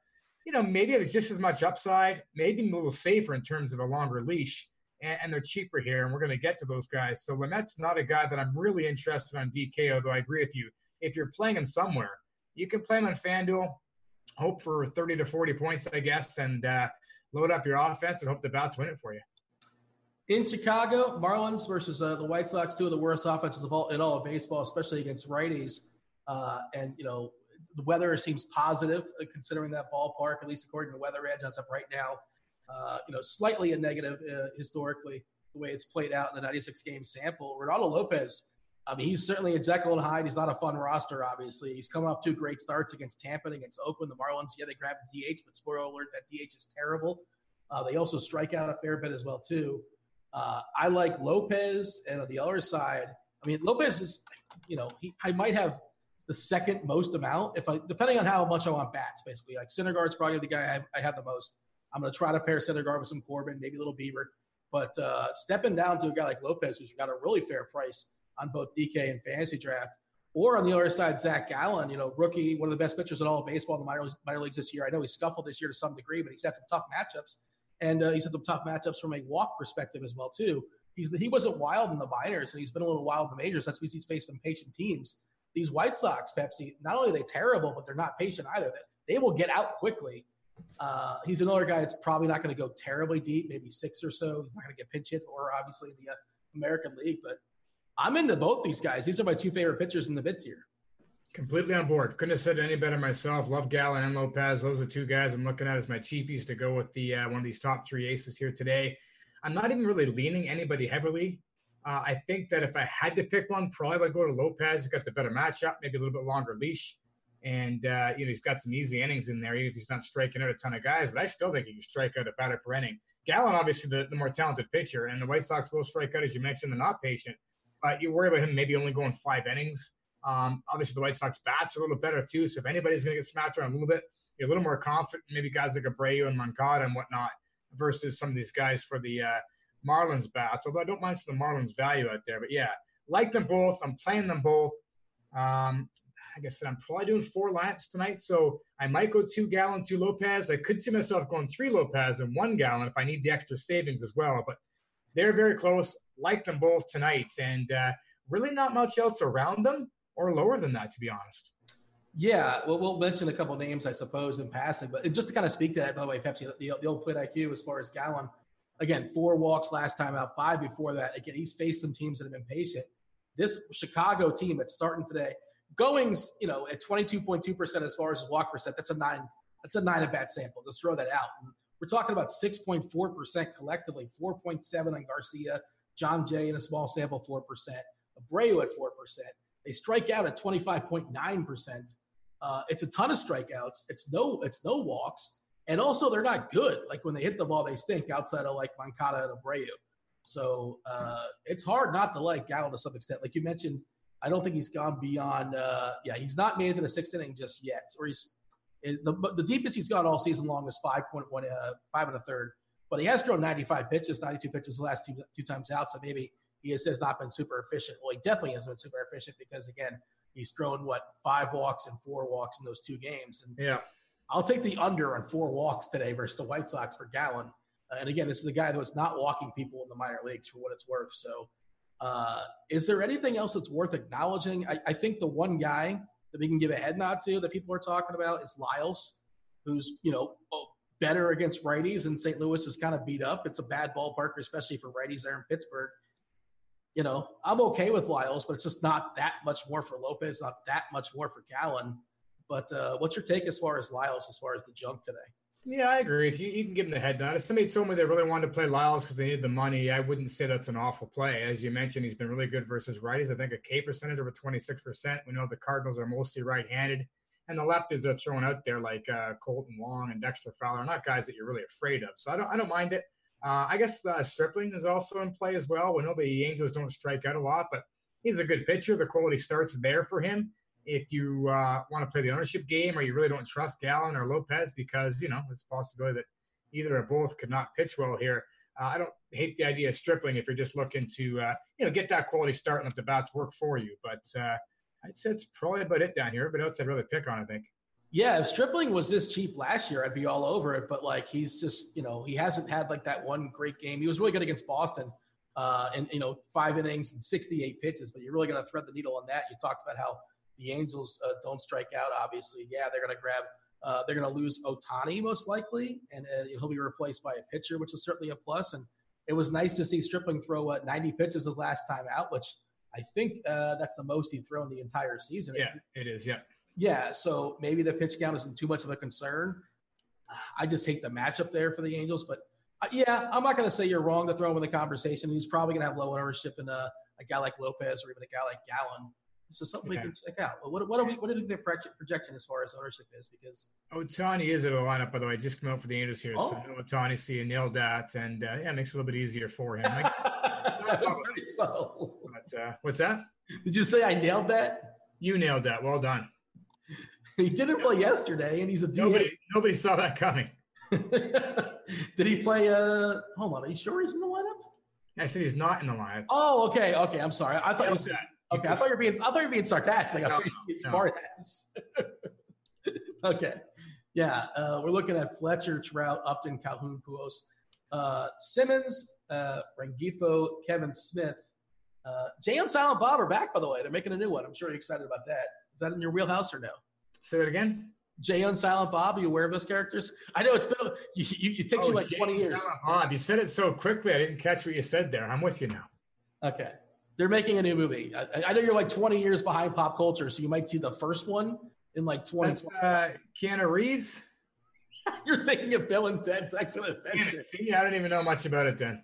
you know, maybe it's just as much upside, maybe a little safer in terms of a longer leash, and, and they're cheaper here, and we're going to get to those guys. So Lamet's not a guy that I'm really interested on DK, although I agree with you. If you're playing him somewhere, you can play him on FanDuel, hope for 30 to 40 points, I guess, and uh, load up your offense and hope the bats win it for you. In Chicago, Marlins versus uh, the White Sox, two of the worst offenses of all in all of baseball, especially against righties. Uh, and, you know, the weather seems positive uh, considering that ballpark, at least according to Weather Edge as of right now. Uh, you know, slightly a negative uh, historically, the way it's played out in the 96 game sample. Reynaldo Lopez, I mean, he's certainly a Jekyll and Hyde. He's not a fun roster, obviously. He's coming off two great starts against Tampa and against Oakland. The Marlins, yeah, they grabbed DH, but spoiler alert, that DH is terrible. Uh, they also strike out a fair bit as well, too. Uh, I like Lopez, and on the other side, I mean, Lopez is, you know, he I might have the second most amount if I, depending on how much I want bats, basically. Like Syndergaard's probably the guy I have, I have the most. I'm going to try to pair Syndergaard with some Corbin, maybe a little Bieber. But uh, stepping down to a guy like Lopez, who's got a really fair price on both DK and FantasyDraft, or on the other side, Zac Gallen, you know, rookie, one of the best pitchers in all of baseball in the minor, minor leagues this year. I know he scuffled this year to some degree, but he's had some tough matchups, and uh, he's had some tough matchups from a walk perspective as well too. He's he wasn't wild in the minors, and he's been a little wild in the majors. That's because he's faced some patient teams. These White Sox, Pepsi, not only are they terrible, but they're not patient either. They will get out quickly uh, he's another guy that's probably not going to go terribly deep, maybe six or so. He's not going to get pinch hit or obviously in the uh, American League, but I'm into both these guys. These are my two favorite pitchers in the bits here. Completely on board. Couldn't have said any better myself. Love Gallen and Lopez. Those are two guys I'm looking at as my cheapies to go with the uh, one of these top three aces here today. I'm not even really leaning anybody heavily. Uh, I think that if I had to pick one, probably would go to Lopez. He's got the better matchup, maybe a little bit longer leash. And, uh, you know, he's got some easy innings in there, even if he's not striking out a ton of guys. But I still think he can strike out a batter per inning. Gallen, obviously, the, the more talented pitcher. And the White Sox will strike out, as you mentioned, they're not patient. But you worry about him maybe only going five innings. Um, obviously, the White Sox bats are a little better, too. So if anybody's going to get smacked around a little bit, you're a little more confident. Maybe guys like Abreu and Moncada and whatnot versus some of these guys for the uh, Marlins bats. Although I don't mind the Marlins value out there. But yeah, like them both. I'm playing them both. Um, like I said, I'm probably doing four laps tonight. So I might go two Gallen, two Lopez. I could see myself going three Lopez and one Gallen if I need the extra savings as well. But they're very close. Like them both tonight. And uh, really not much else around them or lower than that, to be honest. Yeah, well, we'll mention a couple names, I suppose, in passing. But just to kind of speak to that, by the way, Pepsi, the, the old plate IQ as far as Gallen, again, four walks last time out, five before that. Again, he's faced some teams that have been patient. This Chicago team that's starting today, Goins, you know, at 22.2% as far as walk percent, that's a nine, that's a nine at bat sample. Just throw that out. And we're talking about 6.4% collectively, 4.7 on Garcia, Jon Jay in a small sample, 4%, Abreu at 4%. They strike out at 25.9%. Uh, it's a ton of strikeouts. It's no, it's no walks. And also they're not good. Like when they hit the ball, they stink outside of like Moncada and Abreu. So uh, it's hard not to like Gallo to some extent. Like you mentioned, I don't think he's gone beyond. Uh, yeah, he's not made it to the sixth inning just yet, or he's the the deepest he's gone all season long is five point one uh, five and a third. But he has thrown 95 pitches, 92 pitches the last two two times out. So maybe he has, has not been super efficient. Well, he definitely hasn't been super efficient because again, he's thrown what five walks and four walks in those two games. And yeah, I'll take the under on four walks today versus the White Sox for Gallen. Uh, and again, this is a guy that was not walking people in the minor leagues for what it's worth. So uh, is there anything else that's worth acknowledging? I, I, think the one guy that we can give a head nod to that people are talking about is Lyles, who's you know oh, better against righties, and St. Louis is kind of beat up. It's a bad ballpark, especially for righties there in Pittsburgh. You know, I'm okay with Lyles, but it's just not that much more for Lopez, not that much more for Gallen. But uh, what's your take as far as Lyles, as far as the junk today? Yeah, I agree with you. You can give them the head nod. If somebody told me they really wanted to play Lyles because they needed the money, I wouldn't say that's an awful play. As you mentioned, he's been really good versus righties. I think a K percentage over 26%. We know the Cardinals are mostly right handed. And the lefties are thrown out there like uh, Kolten Wong and Dexter Fowler, not guys that you're really afraid of. So I don't, I don't mind it. Uh, I guess uh, Stripling is also in play as well. We know the Angels don't strike out a lot, but he's a good pitcher. The quality starts there for him if you uh, want to play the ownership game or you really don't trust Gallen or Lopez because, you know, it's a possibility that either or both could not pitch well here. Uh, I don't hate the idea of stripling if you're just looking to, uh, you know, get that quality start and let the bats work for you. But uh, I'd say it's probably about it down here. But else I'd really pick on, I think. Yeah, if Stripling was this cheap last year, I'd be all over it. But like he's just, you know, he hasn't had like that one great game. He was really good against Boston, uh, and you know, five innings and 68 pitches. But you're really going to thread the needle on that. You talked about how the Angels uh, don't strike out, obviously, yeah, they're going to grab. Uh, they're going to lose Ohtani most likely, and uh, he'll be replaced by a pitcher, which is certainly a plus. And it was nice to see Stripling throw uh, 90 pitches his last time out, which I think uh, that's the most he'd thrown the entire season. Yeah, it is. Yeah. Yeah. So maybe the pitch count isn't too much of a concern. I just hate the matchup there for the Angels, but Uh, yeah, I'm not going to say you're wrong to throw him in the conversation. He's probably going to have low ownership in a, a, guy like Lopez or even a guy like Gallen. This is something we can check out. But what, what, are we, what do you think they're projecting as far as ownership is? Because Ohtani is in the lineup, by the way. Just come out for the Angels here. Oh. So Ohtani, see you nailed that. And uh, yeah, it makes it a little bit easier for him. Like, subtle. But, uh, what's that? Did you say I nailed that? You nailed that. Well done. he didn't play yesterday, and he's a. Nobody, nobody saw that coming. Did he play? Uh, hold on. Are you sure he's in the lineup? I said he's not in the lineup. Oh, okay, okay. I'm sorry. I thought you said. Okay, I thought you were being. I thought you were being sarcastic. No, I thought you were being no. smart ass. okay, yeah. Uh, we're looking at Fletcher, Trout, Upton, Calhoun, Pujols, uh, Simmons, uh, Rengifo, Kevin Smith, uh, Jay and Silent Bob are back. By the way, they're making a new one. I'm sure you're excited about that. Is that in your wheelhouse or no? Say that again. Jay and Silent Bob. Are you aware of those characters? I know it's been you. you it takes oh, you like Jay 20 years. Silent Bob. You said it so quickly. I didn't catch what you said there. I'm with you now. Okay, they're making a new movie. I, I know you're like 20 years behind pop culture, so you might see the first one in like 2020. Uh, Keanu Reeves. you're thinking of Bill and Ted's Excellent Adventure. See, I don't even know much about it then.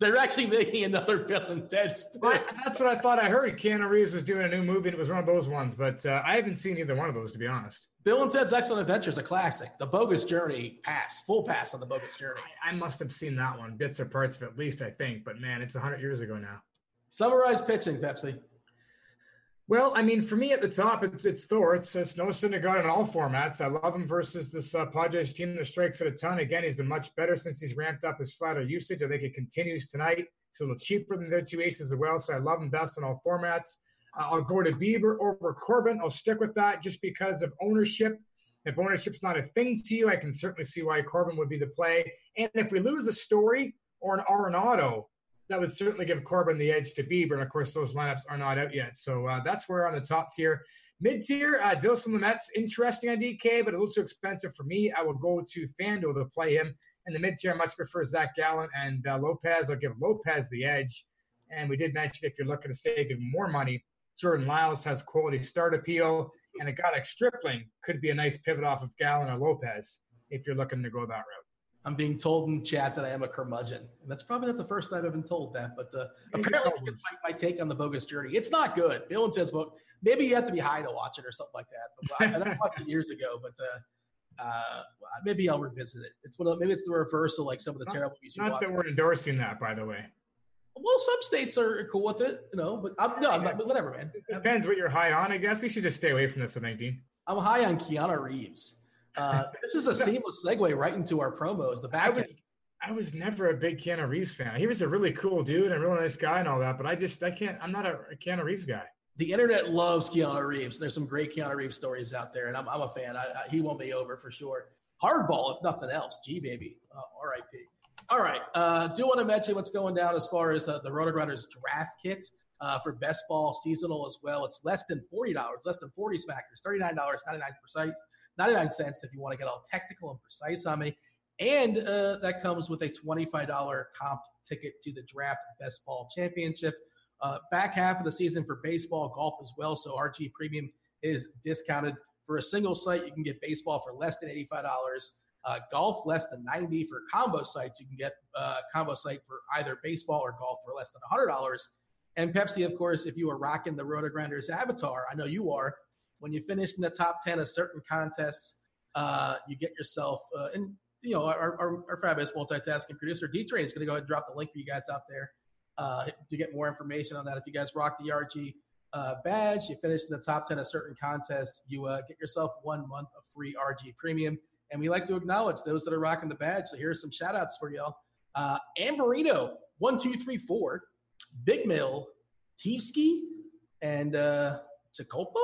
They're actually making another Bill and Ted. That's what I thought. I heard Keanu Reeves was doing a new movie, and it was one of those ones. But uh, I haven't seen either one of those, to be honest. Bill and Ted's Excellent Adventure is a classic. The Bogus Journey pass, full pass on the Bogus Journey. I, I must have seen that one, bits or parts of it, at least I think. But man, it's hundred years ago now. Summarize pitching, Pepsi. Well, I mean, for me at the top, it's, it's Thor. It's, it's Noah Syndergaard in all formats. I love him versus this uh, Padres team that strikes at a ton. Again, he's been much better since he's ramped up his slider usage. I think it continues tonight. It's a little cheaper than the two aces as well. So I love him best in all formats. Uh, I'll go to Bieber over Corbin. I'll stick with that just because of ownership. If ownership's not a thing to you, I can certainly see why Corbin would be the play. And if we lose a Story or an Arenado, that would certainly give Corbin the edge to Bieber. And of course, those lineups are not out yet. So uh, that's where on the top tier. Mid tier, uh, Dinelson Lamet's interesting on DK, but a little too expensive for me. I will go to FanDuel to play him. In the mid tier, I much prefer Zac Gallen and uh, Lopez. I'll give Lopez the edge. And we did mention if you're looking to save even more money, Jordan Lyles has quality start appeal. And a guy like Stripling could be a nice pivot off of Gallen or Lopez if you're looking to go that route. I'm being told in chat that I am a curmudgeon. And that's probably not the first time I've been told that, but uh, apparently it's my, my, take on the bogus journey. It's not good. Bill and Ted's book. Maybe you have to be high to watch it or something like that. But I, I watched it years ago, but uh, uh, maybe I'll revisit it. It's one of, maybe it's the reverse of like some of the not, terrible movies. Not that we're endorsing that, by the way. Well, some states are cool with it, you know, but I'm, no, I'm not, whatever, man. It depends what you're high on. I guess we should just stay away from this at 19. I'm high on Keanu Reeves. Uh, this is a seamless segue right into our promos. The back I was, I was never a big Keanu Reeves fan. He was a really cool dude and a really nice guy and all that, but I just I can't. I'm not a, Keanu Reeves guy. The internet loves Keanu Reeves. There's some great Keanu Reeves stories out there, and I'm, I'm a fan. I, I, he won't be over for sure. Hardball, if nothing else. G baby. Uh, R.I.P. All right. Uh, do want to mention what's going down as far as the, the RotoGrinders draft kit uh, for best ball seasonal as well. It's less than forty dollars, less than forty smackers, thirty nine dollars, ninety nine precise, ninety nine cents if you want to get all technical and precise on me. And uh, that comes with a $25 comp ticket to the Draft Best Ball Championship. Uh, back half of the season for baseball, golf as well. So RG Premium is discounted. For a single site, you can get baseball for less than $85. Uh, golf less than 90 for combo sites. You can get a uh, combo site for either baseball or golf for less than $100. And Pepsi, of course, if you are rocking the RotoGrinders avatar, I know you are, when you finish in the top 10 of certain contests, uh, you get yourself, uh, and you know, our, our, our fabulous multitasking producer, D Train, is going to go ahead and drop the link for you guys out there uh, to get more information on that. If you guys rock the RG uh, badge, you finish in the top 10 of certain contests, you uh, get yourself one month of free RG premium. And we like to acknowledge those that are rocking the badge. So here's some shout outs for y'all. Uh, Amberino, one, two, three, four, Big Mill, Tivsky, and uh, Jacopo.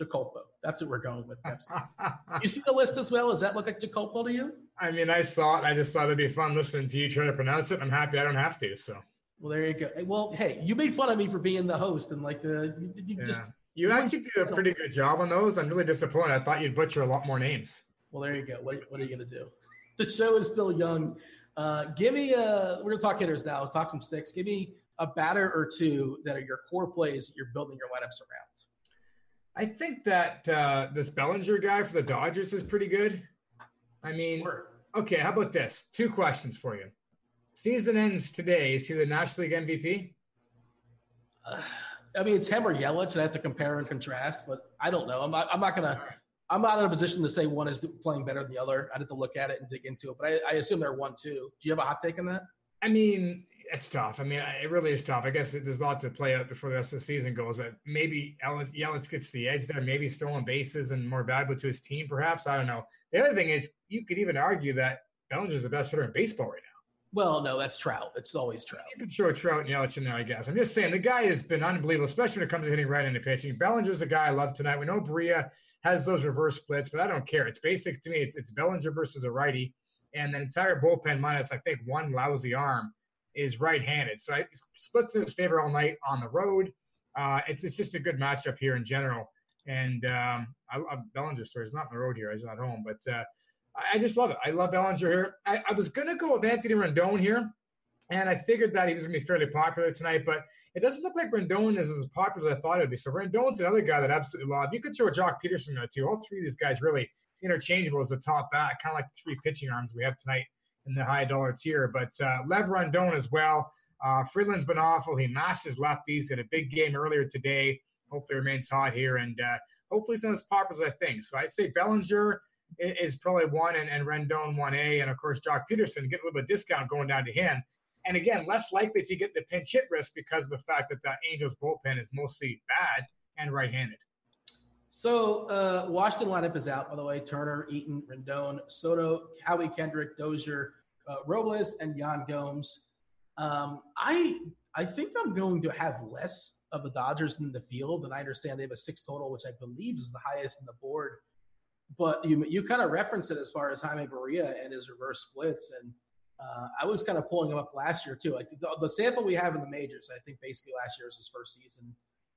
Jacopo. That's what we're going with. Pepsi. you see the list as well? Does that look like Jacopo to you? I mean, I saw it. I just thought it'd be fun listening to you try to pronounce it. I'm happy I don't have to. So. Well, there you go. Well, hey, you made fun of me for being the host and like the you, you yeah. just. You, you actually do a pretty good job on those. I'm really disappointed. I thought you'd butcher a lot more names. Well, there you go. What, what are you going to do? The show is still young. Uh, give me a. We're going to talk hitters now. Let's talk some sticks. Give me a batter or two that are your core plays that you're building your lineups around. I think that uh, this Bellinger guy for the Dodgers is pretty good. I mean, sure. Okay, how about this? Two questions for you. Season ends today. Is he the National League MVP? Uh, I mean, it's him or Yelich, and I have to compare and contrast, but I don't know. I'm not, I'm not going to. I'm not in a position to say one is playing better than the other. I'd have to look at it and dig into it, but I, I assume they're one two. Do you have a hot take on that? I mean, it's tough. I mean, it really is tough. I guess there's a lot to play out before the rest of the season goes. But maybe Yelich gets the edge there. Maybe stolen bases and more valuable to his team. Perhaps I don't know. The other thing is, you could even argue that Bellinger's the best hitter in baseball right now. Well, no, that's Trout. It's always Trout. You can throw Trout and Yelich in there, I guess. I'm just saying the guy has been unbelievable, especially when it comes to hitting right into pitching. Bellinger's a guy I love tonight. We know Barria has those reverse splits, but I don't care. It's basic to me. It's, it's Bellinger versus a righty, and the entire bullpen minus I think one lousy arm is right-handed. So it splits in his favor all night on the road. Uh, it's it's just a good matchup here in general. And um, I love Bellinger. So he's not on the road here. He's not home, but. Uh, I just love it. I love Bellinger here. I, I was going to go with Anthony Rendon here, and I figured that he was going to be fairly popular tonight, but it doesn't look like Rendon is as popular as I thought it would be. So Rendon's another guy that I absolutely love. You could throw Joc Pederson there too. All three of these guys really interchangeable as the top back, kind of like the three pitching arms we have tonight in the high dollar tier. But uh, Lev Rendon as well. Uh, Freeland's been awful. He masses lefties. He had a big game earlier today. Hopefully remains hot here, and uh, hopefully he's not as popular as I think. So I'd say Bellinger is probably one, and, and Rendon one A, and of course Joc Pederson get a little bit discount going down to him. And again, less likely to get the pinch hit risk because of the fact that the Angels bullpen is mostly bad and right-handed. So uh, Washington lineup is out, by the way. Turner, Eaton, Rendon, Soto, Howie Kendrick, Dozier, uh, Robles, and Yan Gomes. Um, I I think I'm going to have less of the Dodgers in the field, and I understand they have a six total, which I believe is the highest in the board but you you kind of referenced it as far as Jaime Barria and his reverse splits, and uh, I was kind of pulling him up last year too. Like the, the, sample we have in the majors, I think basically last year was his first season.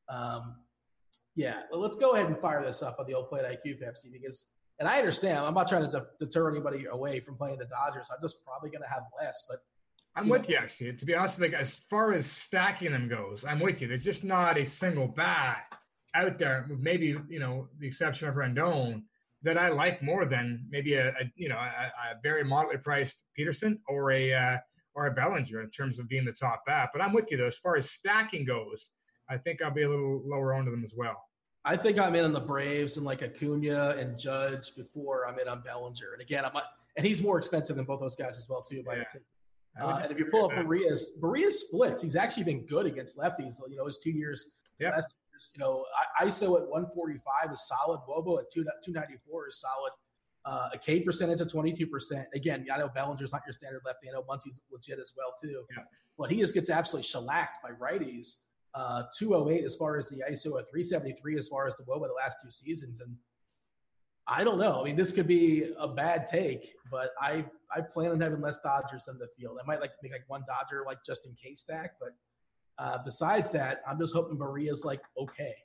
Um, yeah, well, let's go ahead and fire this up on the old plate IQ Pepsi because, and I understand, I'm not trying to de- deter anybody away from playing the Dodgers. I'm just probably going to have less, but. I'm with you actually. To be honest, like as far as stacking them goes, I'm with you. There's just not a single bat out there, maybe you know the exception of Rendon, that I like more than maybe a, a you know a, a, very moderately priced Pederson or a uh, or a Bellinger in terms of being the top bat. But I'm with you though. As far as stacking goes, I think I'll be a little lower on to them as well. I think I'm in on the Braves and like Acuna and Judge before I'm in on Bellinger. And again, I'm and he's more expensive than both those guys as well too. By yeah. the uh, and if you pull up Barria's Barria's splits, he's actually been good against lefties. You know, his two years yeah. last you know, ISO at 145 is solid. WOBA at 2, 294 is solid. Uh, a K percentage of 22%. Again, I know Bellinger's not your standard lefty. I know Muncy's legit as well, too. Yeah. But he just gets absolutely shellacked by righties. Uh, 208 as far as the ISO, at 373 as far as the WOBA the last two seasons. And I don't know. I mean, this could be a bad take, but I I plan on having less Dodgers in the field. I might like make like one Dodger like just in case stack, but – uh, besides that, I'm just hoping Barria's like okay.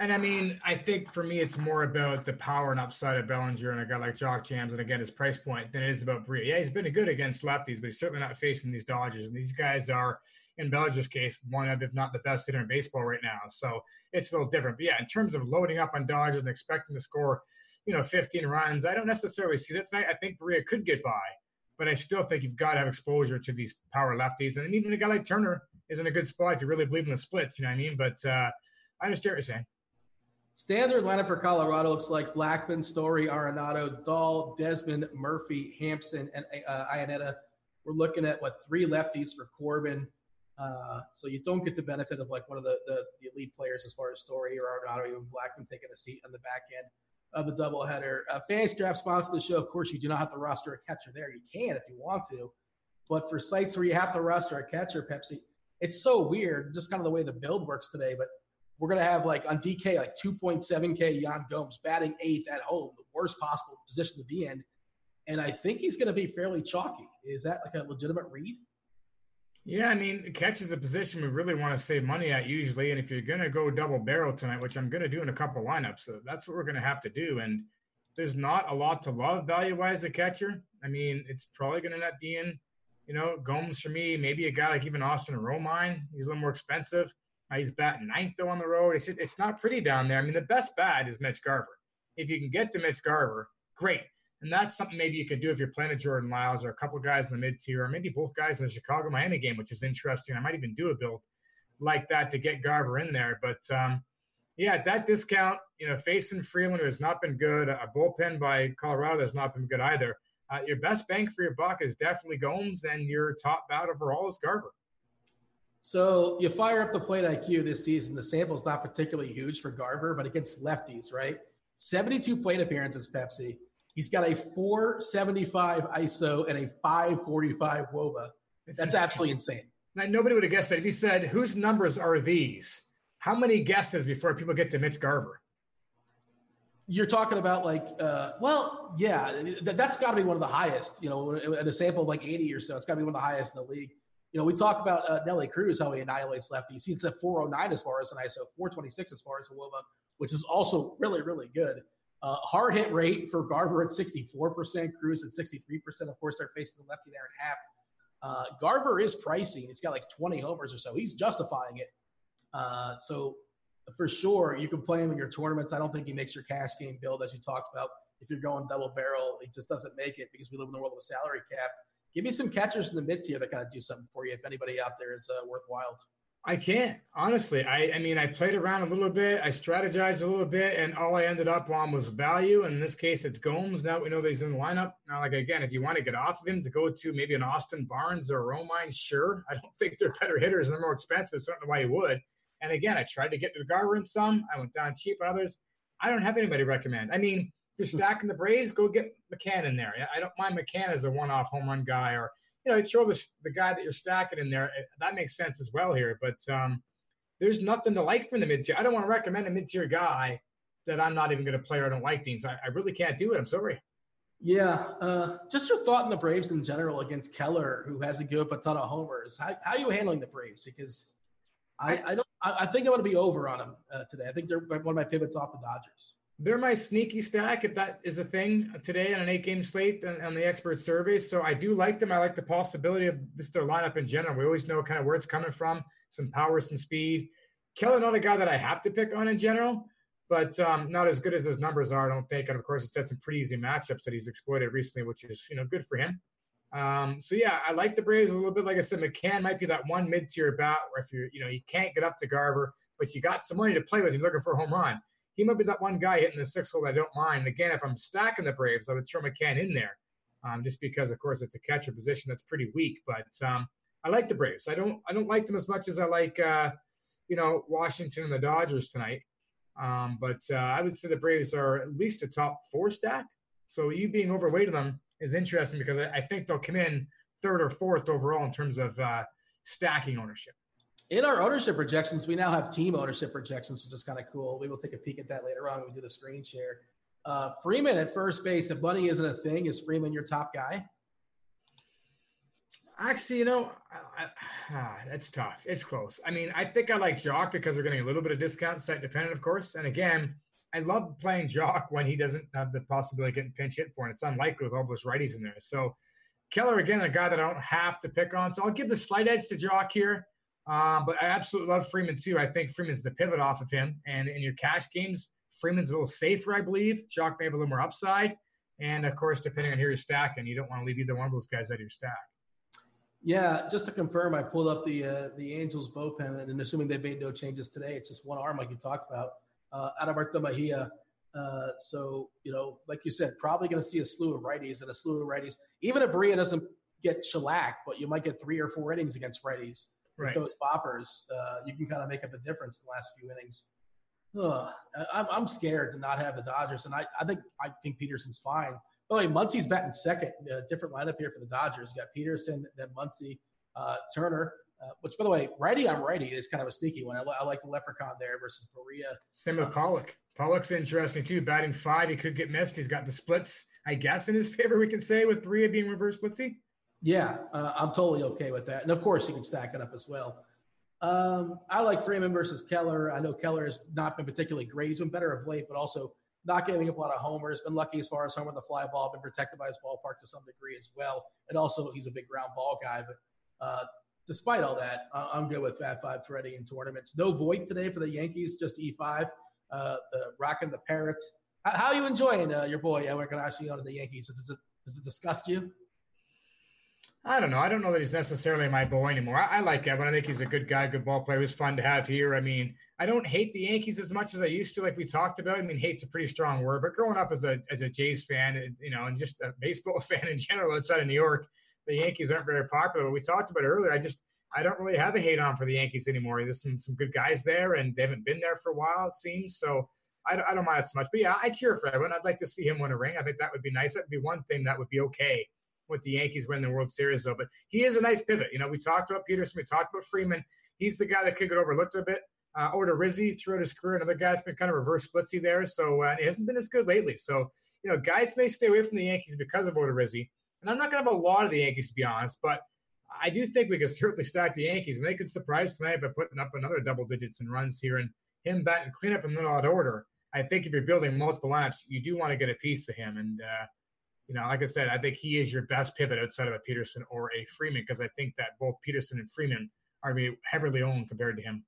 And I mean, I think for me, it's more about the power and upside of Bellinger and a guy like Jock Jams and again his price point than it is about Barria. Yeah, he's been good against lefties, but he's certainly not facing these Dodgers. And these guys are, in Bellinger's case, one of, if not the best hitter in baseball right now. So it's a little different. But yeah, in terms of loading up on Dodgers and expecting to score, you know, 15 runs, I don't necessarily see that tonight. I think Barria could get by, but I still think you've got to have exposure to these power lefties. And even a guy like Turner is in a good spot if you really believe in the splits. You know what I mean? But uh, I understand what you're saying. Standard lineup for Colorado looks like Blackmon, Story, Arenado, Dahl, Desmond, Murphy, Hampson, and uh, Iannetta. We're looking at what three lefties for Corbin. Uh, so you don't get the benefit of like one of the, the, the, elite players as far as Story or Arenado, even Blackmon taking a seat on the back end of the doubleheader. Uh, FantasyDraft sponsor the show. Of course, you do not have to roster a catcher there. You can if you want to, but for sites where you have to roster a catcher, Pepsi, it's so weird, just kind of the way the build works today. But we're gonna have like on DK like 2.7K Yan Gomes batting eighth at home, the worst possible position to be in. And I think he's gonna be fairly chalky. Is that like a legitimate read? Yeah, I mean, catch is a position we really want to save money at usually. And if you're going to go double barrel tonight, which I'm going to do in a couple lineups, so that's what we're going to have to do. And there's not a lot to love value wise a catcher. I mean, it's probably going to end up being you know, Gomes for me, maybe a guy like even Austin Romine. He's a little more expensive. He's batting ninth though on the road. It's, it's not pretty down there. I mean, the best bat is Mitch Garver. If you can get to Mitch Garver, great. And that's something maybe you could do if you're playing a Jordan Lyles or a couple guys in the mid tier, or maybe both guys in the Chicago Miami game, which is interesting. I might even do a build like that to get Garver in there. But um, yeah, that discount, you know, facing Freeland who has not been good. A bullpen by Colorado has not been good either. Uh, your best bang for your buck is definitely Gomes, and your top bat overall is Garver. So you fire up the plate IQ this season. The sample's not particularly huge for Garver, but against lefties, right? 72 plate appearances, Pepsi. He's got a 475 ISO and a 545 WOBA. That's absolutely insane. Now, nobody would have guessed that. If you said, whose numbers are these? How many guesses before people get to Mitch Garver? You're talking about like, uh, well, yeah, th- that's got to be one of the highest. You know, at a sample of like 80 or so, it's got to be one of the highest in the league. You know, we talk about uh, Nelly Cruz, how he annihilates lefties. He's at 409 as far as an ISO, 426 as far as a WOBA, which is also really, really good. Uh, hard hit rate for Garver at 64%, Cruz at 63%. Of course, they're facing the lefty there at half. Uh, Garver is pricing. He's got like 20 homers or so. He's justifying it. Uh, so for sure, you can play him in your tournaments. I don't think he makes your cash game build, as you talked about. If you're going double barrel, he just doesn't make it because we live in the world of a salary cap. Give me some catchers in the mid tier that kind of do something for you if anybody out there is uh, worthwhile. I can't honestly. I, I mean, I played around a little bit. I strategized a little bit, and all I ended up on was value. And in this case, it's Gomes. Now we know that he's in the lineup. Now, like again, if you want to get off of him to go to maybe an Austin Barnes or a Romine, sure. I don't think they're better hitters and they're more expensive. So I don't know why you would. And again, I tried to get to Garver in some. I went down cheap on others. I don't have anybody recommend. I mean, if you're hmm. stacking the Braves, go get McCann in there. I don't mind McCann as a one-off home run guy, or you know, you throw the the guy that you're stacking in there. That makes sense as well here. But um, there's nothing to like from the mid tier. I don't want to recommend a mid tier guy that I'm not even going to play or I don't like things. I, I, really can't do it. I'm sorry. Yeah. Uh, just your thought on the Braves in general against Keller, who has to give up a ton of homers. How, how are you handling the Braves? Because I, I don't. I, I think I'm going to be over on them uh, today. I think they're one of my pivots off the Dodgers. They're my sneaky stack, if that is a thing today on an eight game slate and the expert survey. So I do like them. I like the possibility of this their lineup in general. We always know kind of where it's coming from some power, some speed. Keller, not a guy that I have to pick on in general, but um, not as good as his numbers are, I don't think. And of course, he's had some pretty easy matchups that he's exploited recently, which is you know good for him. Um, so yeah, I like the Braves a little bit. Like I said, McCann might be that one mid-tier bat where if you you know you can't get up to Garver, but you got some money to play with, you're looking for a home run he might be that one guy hitting the six hole I don't mind. Again, if I'm stacking the Braves, I would throw McCann in there, um, just because, of course, it's a catcher position that's pretty weak. But um, I like the Braves. I don't I don't like them as much as I like uh, you know Washington and the Dodgers tonight. Um, but uh, I would say the Braves are at least a top four stack. So you being overweight of them is interesting because I, I think they'll come in third or fourth overall in terms of uh, stacking ownership in our ownership projections, we now have team ownership projections, which is kind of cool. We will take a peek at that later on when we do the screen share. Uh, Freeman at first base, if money isn't a thing, is Freeman your top guy? Actually, you know, ah, that's tough. It's close. I mean, I think I like Joc because they're getting a little bit of discount, site dependent, of course. And again, I love playing Joc when he doesn't have the possibility of getting pinch hit for, and it's unlikely with all those righties in there. So Keller, again, a guy that I don't have to pick on. So I'll give the slight edge to Joc here. Um, but I absolutely love Freeman too. I think Freeman's the pivot off of him. And in your cash games, Freeman's a little safer, I believe. Joc may have a little more upside. And of course, depending on who you're stacking, you don't want to leave either one of those guys out of your stack. Yeah, just to confirm, I pulled up the uh, the Angels bullpen, and assuming they made no changes today, it's just one arm, like you talked about, uh, Adalberto Mejia. Uh, so you know, like you said, probably going to see a slew of righties and a slew of righties. Even if Barria doesn't get shellacked, but you might get three or four innings against righties right. those boppers, uh, you can kind of make up a difference in the last few innings. Ugh, I'm, I'm scared to not have the Dodgers, and I, I think I think Pederson's fine. By the way, Muncy's batting second. Uh, different lineup here for the Dodgers. You got Pederson, then Muncy, uh, Turner. Uh, which, by the way, righty on righty is kind of a sneaky one. I, I like the Leprechaun there versus Barria. Same with Pollock. Pollock's interesting too. Batting five, he could get missed. He's got the splits, I guess, in his favor. We can say with Barria being reverse splitsy. Yeah, uh, I'm totally okay with that. And of course, you can stack it up as well. Um, I like Freeman versus Keller. I know Keller has not been particularly great. He's been better of late, but also not giving up a lot of homers. Been lucky as far as home with the fly ball. Been protected by his ballpark to some degree as well. And also, he's a big ground ball guy. But uh, despite all that, I'm good with Fat Five Freddy in tournaments. No Voit today for the Yankees, just E5. Uh, the rocking the Parrot. How, are you enjoying uh, your boy Edwin Encarnacion of the Yankees? Does it, does it disgust you? I don't know. I don't know that he's necessarily my boy anymore. I, I like Evan. I think he's a good guy, good ball player. It was fun to have here. I mean, I don't hate the Yankees as much as I used to, like we talked about. I mean, hate's a pretty strong word, but growing up as a as a Jays fan, you know, and just a baseball fan in general outside of New York, the Yankees aren't very popular. We talked about earlier. I just I don't really have a hate on for the Yankees anymore. There's some some good guys there, and they haven't been there for a while, it seems. So I, I don't mind it so much. But yeah, I cheer for Edwin. I'd like to see him win a ring. I think that would be nice. That would be one thing that would be okay with the Yankees winning the World Series, though. But he is a nice pivot. You know, we talked about Pederson, we talked about Freeman. He's the guy that could get overlooked a bit. Uh, Odorizzi throughout his career, another guy's been kind of reverse splitsy there, so uh, it hasn't been as good lately. So, you know, guys may stay away from the Yankees because of Odorizzi. And I'm not going to have a lot of the Yankees, to be honest, but I do think we could certainly stack the Yankees, and they could surprise tonight by putting up another double digits in runs here and him batting cleanup in the odd order. I think if you're building multiple lineups, you do want to get a piece of him. And uh, you know, like I said, I think he is your best pivot outside of a Pederson or a Freeman because I think that both Pederson and Freeman are heavily owned compared to him.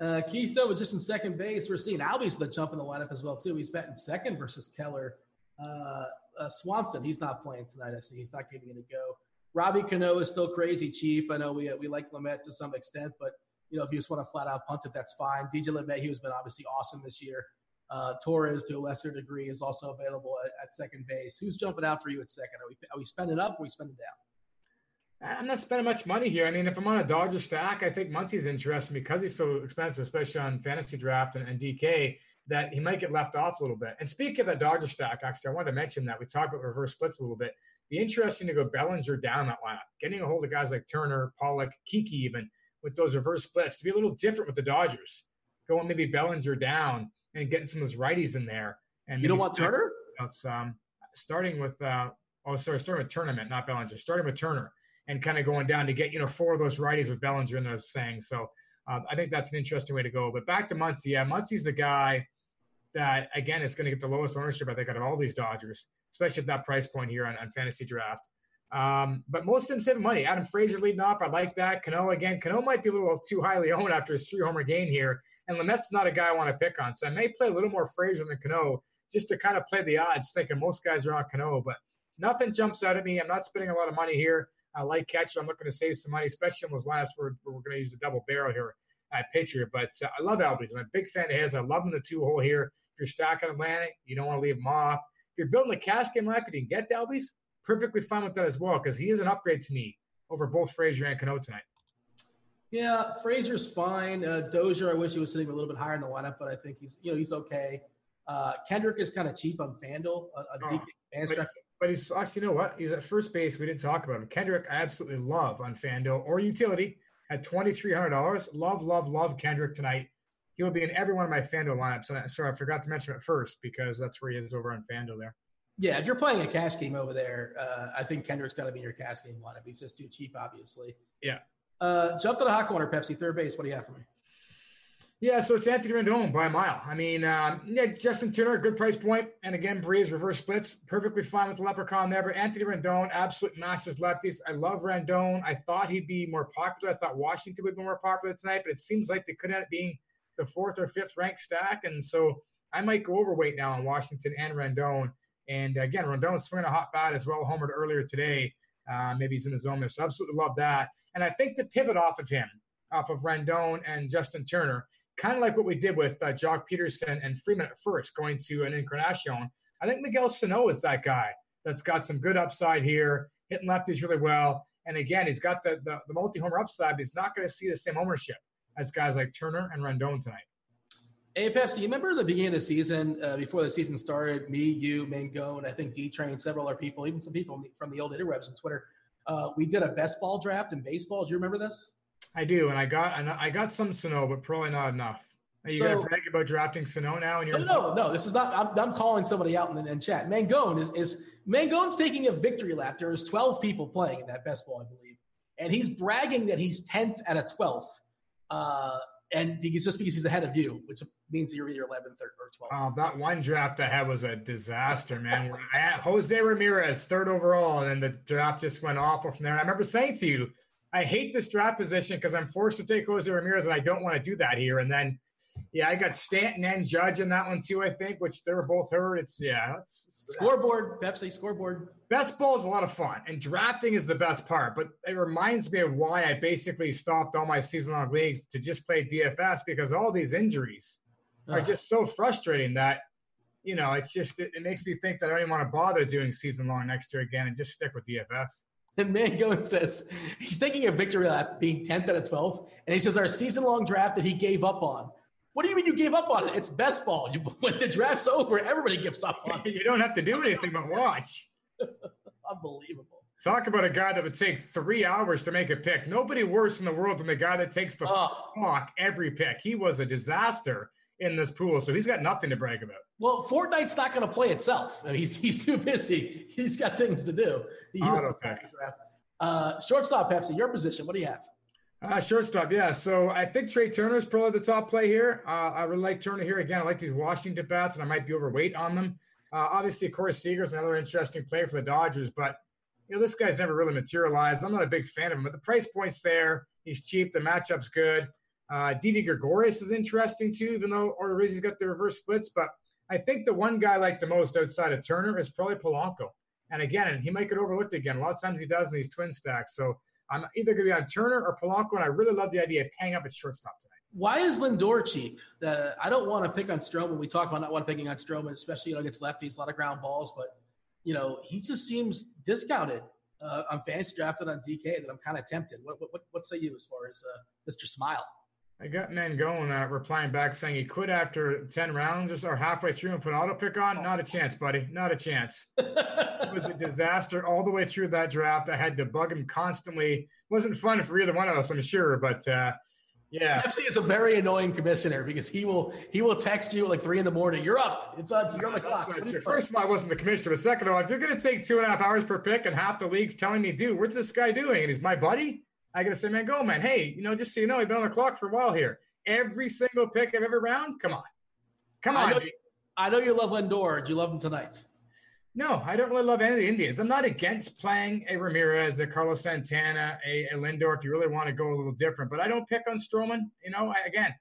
Uh, was just in second base. We're seeing Albies the jump in the lineup as well too. He's batting second versus Keller. Uh, uh, Swanson, he's not playing tonight. I see he's not giving it a go. Robbie Cano is still crazy cheap. I know we we like Lamet to some extent, but you know if you just want to flat out punt it, that's fine. DJ LeMahieu has been obviously awesome this year. Uh, Torres, to a lesser degree, is also available at, at, second base. Who's jumping out for you at second? Are we, are we spending up or are we spending down? I'm not spending much money here. I mean, if I'm on a Dodger stack, I think Muncy's interesting because he's so expensive, especially on FantasyDraft and, and, DK, that he might get left off a little bit. And speaking of that Dodger stack, actually, I wanted to mention that we talked about reverse splits a little bit. Be interesting to go Bellinger down that lineup, getting a hold of guys like Turner, Pollock, Kiki, even with those reverse splits to be a little different with the Dodgers. Going maybe Bellinger down and getting some of those righties in there. And you don't want Turner? It's um, starting with uh, oh sorry, starting with tournament, not Bellinger. Starting with Turner and kind of going down to get you know four of those righties with Bellinger in those saying. So uh, I think that's an interesting way to go. But back to Muncy, yeah, Muncy's the guy that again is going to get the lowest ownership I think out of all these Dodgers, especially at that price point here on, on FantasyDraft. Um, but most of them saving money. Adam Frazier leading off. I like that. Cano again. Cano might be a little too highly owned after his three homer game here. And Lamet's not a guy I want to pick on. So I may play a little more Frazier than Cano just to kind of play the odds, thinking most guys are on Cano. But nothing jumps out at me. I'm not spending a lot of money here. I like catcher. I'm looking to save some money, especially in those lineups where, we're going to use the double barrel here at pitcher. But uh, I love Albies. I'm a big fan of his. I love him the two hole here. If you're stacking Atlanta, you don't want to leave him off. If you're building a cash game lineup, you can get the Albies perfectly fine with that as well because he is an upgrade to me over both Frazier and Cano tonight. Yeah, Frazier's fine. Uh, Dozier, I wish he was sitting a little bit higher in the lineup, but I think he's you know he's okay. Uh, Kendrick is kind of cheap on Fanduel, a, a oh, but, but, he's actually you know what? He's at first base. We didn't talk about him. Kendrick, I absolutely love on Fanduel or utility at twenty three hundred dollars. Love, love, love Kendrick tonight. He will be in every one of my Fanduel lineups. And I, sorry, I forgot to mention it first because that's where he is over on Fanduel there. Yeah, if you're playing a cash game over there, uh, I think Kendrick's got to be in your cash game lineup. He's just too cheap, obviously. Yeah. Uh, jump to the hot corner, Pepsi, third base. What do you have for me? Yeah, so it's Anthony Rendon by a mile. I mean, um, yeah, Justin Turner, good price point, and again, Breeze reverse splits, perfectly fine with the Leprechaun there. But Anthony Rendon, absolute masses lefties. I love Rendon. I thought he'd be more popular. I thought Washington would be more popular tonight, but it seems like they could end up being the fourth or fifth ranked stack, and so I might go overweight now on Washington and Rendon. And again, Rendon swinging a hot bat as well, homered earlier today. Uh, maybe he's in the zone there. So absolutely love that. And I think the pivot off of him, off of Rendon and Justin Turner, kind of like what we did with uh, Joc Pederson and Freeman at first, going to an Encarnacion. I think Miguel Sano is that guy that's got some good upside here, hitting lefties really well. And again, he's got the, the, the multi homer upside, but he's not going to see the same ownership as guys like Turner and Rendon tonight. Hey, Pepsi, you remember the beginning of the season, uh, before the season started, me, you, Mangone, I think D Train, several other people, even some people from the old interwebs and Twitter, uh, we did a best ball draft in baseball. Do you remember this? I do, and I got I got some Sano, but probably not enough. Are you so, gonna brag about drafting Sano now? And you're no, no, no. This is not. I'm, I'm calling somebody out in the in chat. Mangone is is Mangone's taking a victory lap. There's 12 people playing in that best ball, I believe, and he's bragging that he's 10th at a 12th. Uh, and because just because he's ahead of you, which means you're either 11th or, 12th. Oh, that one draft I had was a disaster, man. I had Jose Ramirez third overall, and then the draft just went awful from there. I remember saying to you, I hate this draft position because I'm forced to take Jose Ramirez, and I don't want to do that here. And then Yeah, I got Stanton and Judge in that one too. I think, which they were both hurt. It's yeah, it's, scoreboard. Pepsi scoreboard. Best ball is a lot of fun, and drafting is the best part. But it reminds me of why I basically stopped all my season long leagues to just play DFS because all these injuries are just so frustrating that you know it's just it, it makes me think that I don't even want to bother doing season long next year again and just stick with DFS. And Mangone says he's taking a victory lap being 10th out of 12. And he says our season long draft that he gave up on. What do you mean you gave up on it? It's best ball. You, when the draft's over, everybody gives up on it. you don't have to do anything but watch. Unbelievable. Talk about a guy that would take three hours to make a pick. Nobody worse in the world than the guy that takes the oh. clock every pick. He was a disaster in this pool, so he's got nothing to brag about. Well, Fortnite's not going to play itself. I mean, he's he's too busy. He's got things to do. He Auto pick. Uh, shortstop, Pepsi, your position. What do you have? Uh, shortstop, yeah. So I think Trea Turner is probably the top play here. Uh, I really like Turner here. Again, I like these Washington bats, and I might be overweight on them. Uh, obviously, Corey Seager is another interesting play for the Dodgers, but you know this guy's never really materialized. I'm not a big fan of him, but the price point's there. He's cheap. The matchup's good. Uh, Didi Gregorius is interesting too, even though Odorizzi's got the reverse splits. But I think the one guy I like the most outside of Turner is probably Polanco. And again, he might get overlooked again. A lot of times he does in these twin stacks. So I'm either going to be on Turner or Polanco, and I really love the idea of paying up at shortstop tonight. Why is Lindor cheap? Uh, I don't want to pick on Stroman. We talk about not want to picking on Stroman, especially you know against lefties, a lot of ground balls. But you know he just seems discounted uh, on fantasy drafted on DK. That I'm kind of tempted. What, what what say you as far as uh, Mr. Smile? I got Mangone uh, replying back saying he quit after 10 rounds or so, or halfway through and put auto pick on. Not a chance, buddy. Not a chance. it was a disaster all the way through that draft. I had to bug him constantly. wasn't fun for either one of us, I'm sure, but uh, yeah. FC is a very annoying commissioner because he will he will text you at like three in the morning. You're up. It's on. You're on the clock. First of all, I wasn't the commissioner. But second of all, if you're going to take two and a half hours per pick and half the league's telling me, dude, what's this guy doing? And he's my buddy. I got to say, man, go, man. Hey, you know, just so you know, he's been on the clock for a while here. Every single pick of every round. Come on, come on. I know, I know you love Lindor. Do you love him tonight? No, I don't really love any of the Indians. I'm not against playing a Ramirez, a Carlos Santana, a, a Lindor if you really want to go a little different. But I don't pick on Stroman. You know, I, again,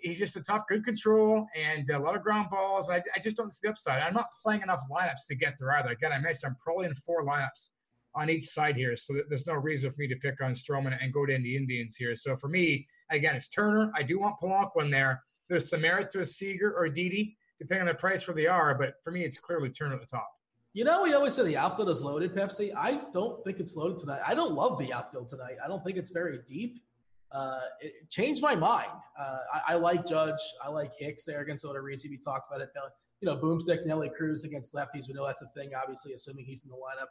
he's just a tough, good control and a lot of ground balls. I, I just don't see the upside. I'm not playing enough lineups to get there either. Again, I mentioned I'm probably in four lineups on each side here. So there's no reason for me to pick on Stroman and go to the Indians here. So for me, again, it's Turner. I do want Polanco in there. There's some merit to a Seager or Didi, depending on the price where they are. But for me, it's clearly Turner at the top. You know, we always say the outfield is loaded, Pepsi. I don't think it's loaded tonight. I don't love the outfield tonight. I don't think it's very deep. Uh, it changed my mind. Uh, I, I, like Judge. I like Hicks there against Odorizzi. We talked about it. You know, Boomstick, Nelly Cruz against lefties. We know that's a thing, obviously, assuming he's in the lineup.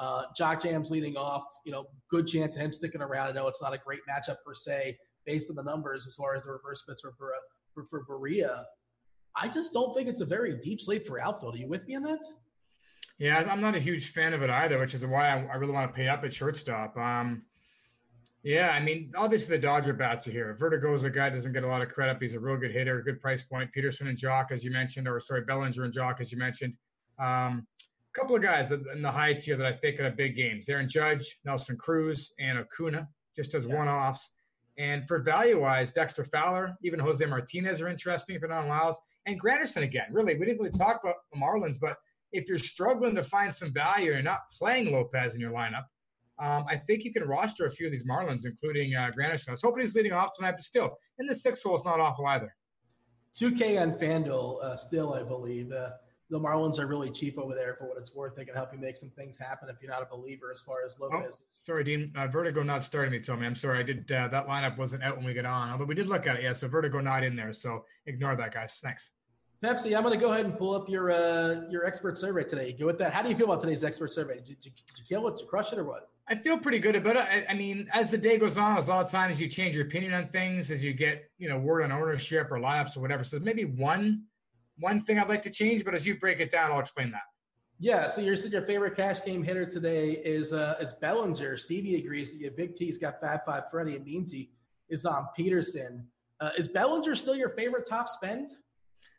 Uh, Jock Jam's leading off. You know, good chance of him sticking around. I know it's not a great matchup per se, based on the numbers as far as the reverse splits for for, for Barria. I just don't think it's a very deep slate for outfield. Are you with me on that? Yeah, I'm not a huge fan of it either, which is why I, I really want to pay up at shortstop. Um, yeah, I mean, obviously the Dodger bats are here. Verdugo is a guy doesn't get a lot of credit. He's a real good hitter, good price point. Pederson and Joc, as you mentioned, or sorry, Bellinger and Joc, as you mentioned. Um, a couple of guys in the high tier that I think are big games. Aaron Judge, Nelson Cruz, and Acuna, just as yeah. one-offs. And for value-wise, Dexter Fowler, even Jose Martinez are interesting if it not allows. And Granderson again. Really, we didn't really talk about the Marlins, but if you're struggling to find some value and not playing Lopez in your lineup, um, I think you can roster a few of these Marlins, including uh, Granderson. I was hoping he's leading off tonight, but still, in the six hole is not awful either. 2K on FanDuel uh, still, I believe. Uh, the Marlins are really cheap over there for what it's worth. They can help you make some things happen if you're not a believer as far as Lopez. Oh, sorry, Dean. Uh, Verdugo not starting me, told me. I'm sorry. I did uh, that lineup wasn't out when we got on, although we did look at it. Yeah, so Verdugo not in there. So ignore that, guys. Thanks. Pepsi, I'm going to go ahead and pull up your uh, your expert survey today. Go with that. How do you feel about today's expert survey? Did you, did you kill it? Did you crush it, or what? I feel pretty good about it. I, I, mean, as the day goes on, as a lot of times you change your opinion on things as you get you know word on ownership or lineups or whatever. So maybe one one thing I'd like to change, but as you break it down, I'll explain that. Yeah, so you said your favorite cash game hitter today is uh, is Bellinger. Stevie agrees that your Big T's got Fab Five Freddy and Meansy is on Pederson. Uh, is Bellinger still your favorite top spend?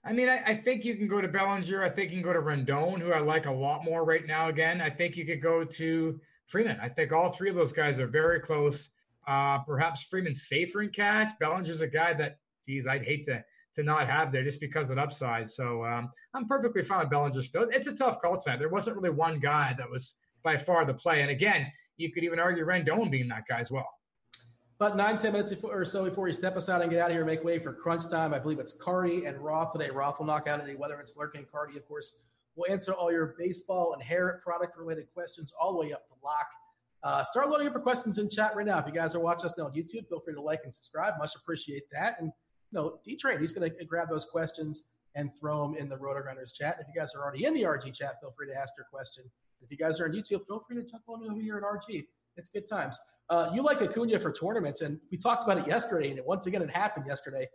I mean, I, I, think you can go to Bellinger. I think you can go to Rendon, who I like a lot more right now. Again, I think you could go to Freeman. I think all three of those guys are very close. Uh, perhaps Freeman's safer in cash. Bellinger's a guy that, geez, I'd hate to to not have there just because of the upside. So um, I'm perfectly fine with Bellinger still. It's a tough call tonight. There wasn't really one guy that was by far the play. And again, you could even argue Rendon being that guy as well. About nine, ten minutes or so before you step aside and get out of here, make way for crunch time. I believe it's Cardi and Roth today. Roth will knock out any weather it's lurking. Cardi, of course, will answer all your baseball and hair product related questions all the way up to lock. Uh, start loading up your questions in chat right now. If you guys are watching us now on YouTube, feel free to like and subscribe. Much appreciate that. And know, D Train, he's going to grab those questions and throw them in the RotoGrinders chat. If you guys are already in the RG chat, feel free to ask your question. If you guys are on YouTube, feel free to jump on over here at RG. It's good times. Uh, you like Acuna for tournaments, and we talked about it yesterday, and it, once again, it happened yesterday.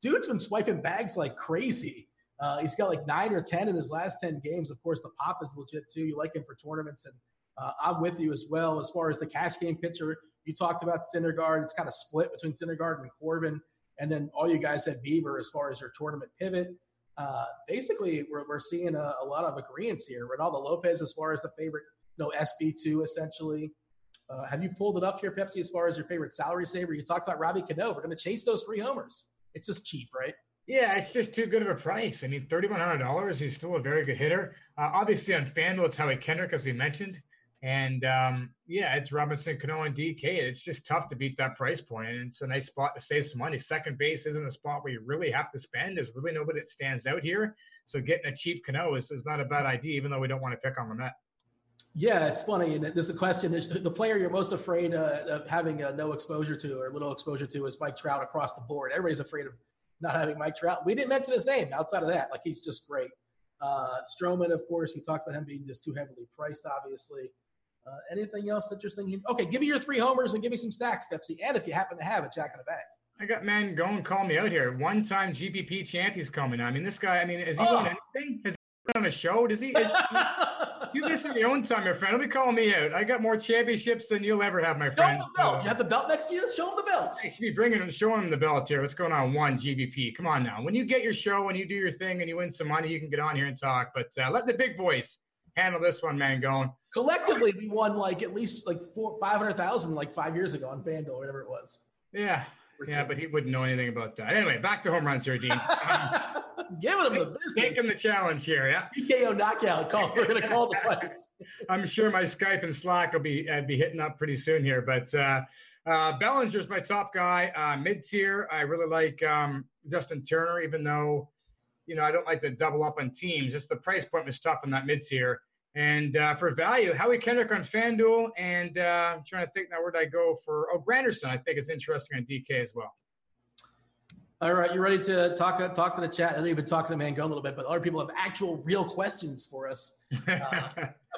Dude's been swiping bags like crazy. Uh, he's got like nine or 10 in his last 10 games. Of course, the pop is legit too. You like him for tournaments, and uh, I'm with you as well. As far as the cash game pitcher, you talked about Syndergaard. It's kind of split between Syndergaard and Corbin. And then all you guys had Bieber, as far as your tournament pivot. Uh, basically, we're, we're seeing a, a lot of agreements here. Reynaldo Lopez as far as the favorite, you know, SP2 essentially. Uh, have you pulled it up here, Pepsi, as far as your favorite salary saver? You talked about Robbie Cano. We're going to chase those three homers. It's just cheap, right? Yeah, it's just too good of a price. I mean, thirty-one hundred dollars. He's still a very good hitter. Uh, obviously, on FanDuel, it's Howie Kendrick, as we mentioned, and um, yeah, it's Robinson Cano and DK. It's just tough to beat that price point, and it's a nice spot to save some money. Second base isn't a spot where you really have to spend. There's really nobody that stands out here, so getting a cheap Cano is, is not a bad idea, even though we don't want to pick on Lamet. Yeah, it's funny. There's a question. The player you're most afraid uh, of having uh, no exposure to or little exposure to is Mike Trout across the board. Everybody's afraid of not having Mike Trout. We didn't mention his name outside of that. Like he's just great. Uh, Stroman, of course, we talked about him being just too heavily priced, obviously. Uh, anything else interesting? Okay, give me your three homers and give me some stacks, Pepsi. And if you happen to have a Jack in the bag. I got man going, call me out here. One time GPP champ he's coming. I mean, this guy, I mean, is he oh. doing anything? Has he been on a show? Does he? Is, you listen to your own time, my friend. Don't be calling me out. I got more championships than you'll ever have, my friend. Show him the belt. Uh, you have the belt next to you? Show him the belt. I should be bringing him, showing him the belt here. What's going on? One GPP. Come on now. When you get your show, when you do your thing, and you win some money, you can get on here and talk. But uh, let the big boys handle this one, man. Going collectively, we won like at least like four, five hundred thousand like five years ago on FanDuel, whatever it was. Yeah, yeah, but he wouldn't know anything about that. Anyway, back to home runs here, Dean. Um, Giving him the business. Taking the challenge here, yeah. TKO knockout call. We're gonna call the fights. I'm sure my Skype and Slack will be uh, be hitting up pretty soon here, but uh, uh, Bellinger's my top guy. Uh, Mid tier, I really like um, Justin Turner, even though you know I don't like to double up on teams. Just the price point was tough on that mid tier. And uh, for value, Howie Kendrick on FanDuel, and uh, I'm trying to think now where did I go for? Oh, Granderson, I think is interesting on DK as well. All right, you ready to talk talk to the chat? I know you've been talking to Mango a little bit, but other people have actual, real questions for us. Uh,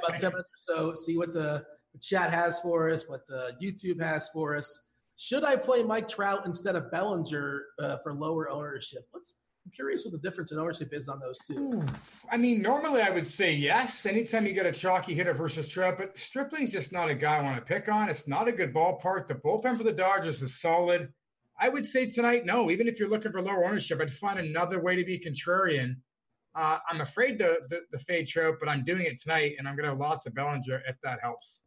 about seven minutes or so. See what the, the chat has for us, what uh, YouTube has for us. Should I play Mike Trout instead of Bellinger uh, for lower ownership? Let's I'm curious what the difference in ownership is on those two. I mean, normally I would say yes. Anytime you get a chalky hitter versus Trout, but Stripling's just not a guy I want to pick on. It's not a good ballpark. The bullpen for the Dodgers is solid. I would say tonight, no. Even if you're looking for lower ownership, I'd find another way to be contrarian. Uh, I'm afraid to, the fade Trout, but I'm doing it tonight, and I'm going to have lots of Bellinger if that helps.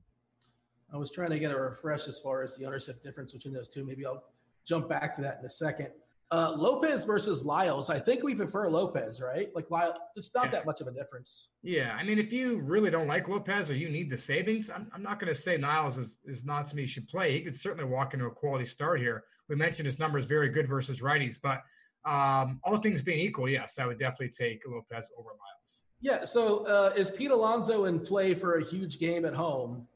I was trying to get a refresh as far as the ownership difference between those two. Maybe I'll jump back to that in a second. Uh, Lopez versus Lyles. I think we prefer Lopez, right? Like Lyle, it's not yeah. that much of a difference. Yeah, I mean, if you really don't like Lopez or you need the savings, I'm, I'm not going to say Lyles is, is not somebody you should play. He could certainly walk into a quality start here. We mentioned his numbers very good versus righties, but um, all things being equal, yes, I would definitely take Lopez over Lyles. Yeah. So uh, is Pete Alonso in play for a huge game at home?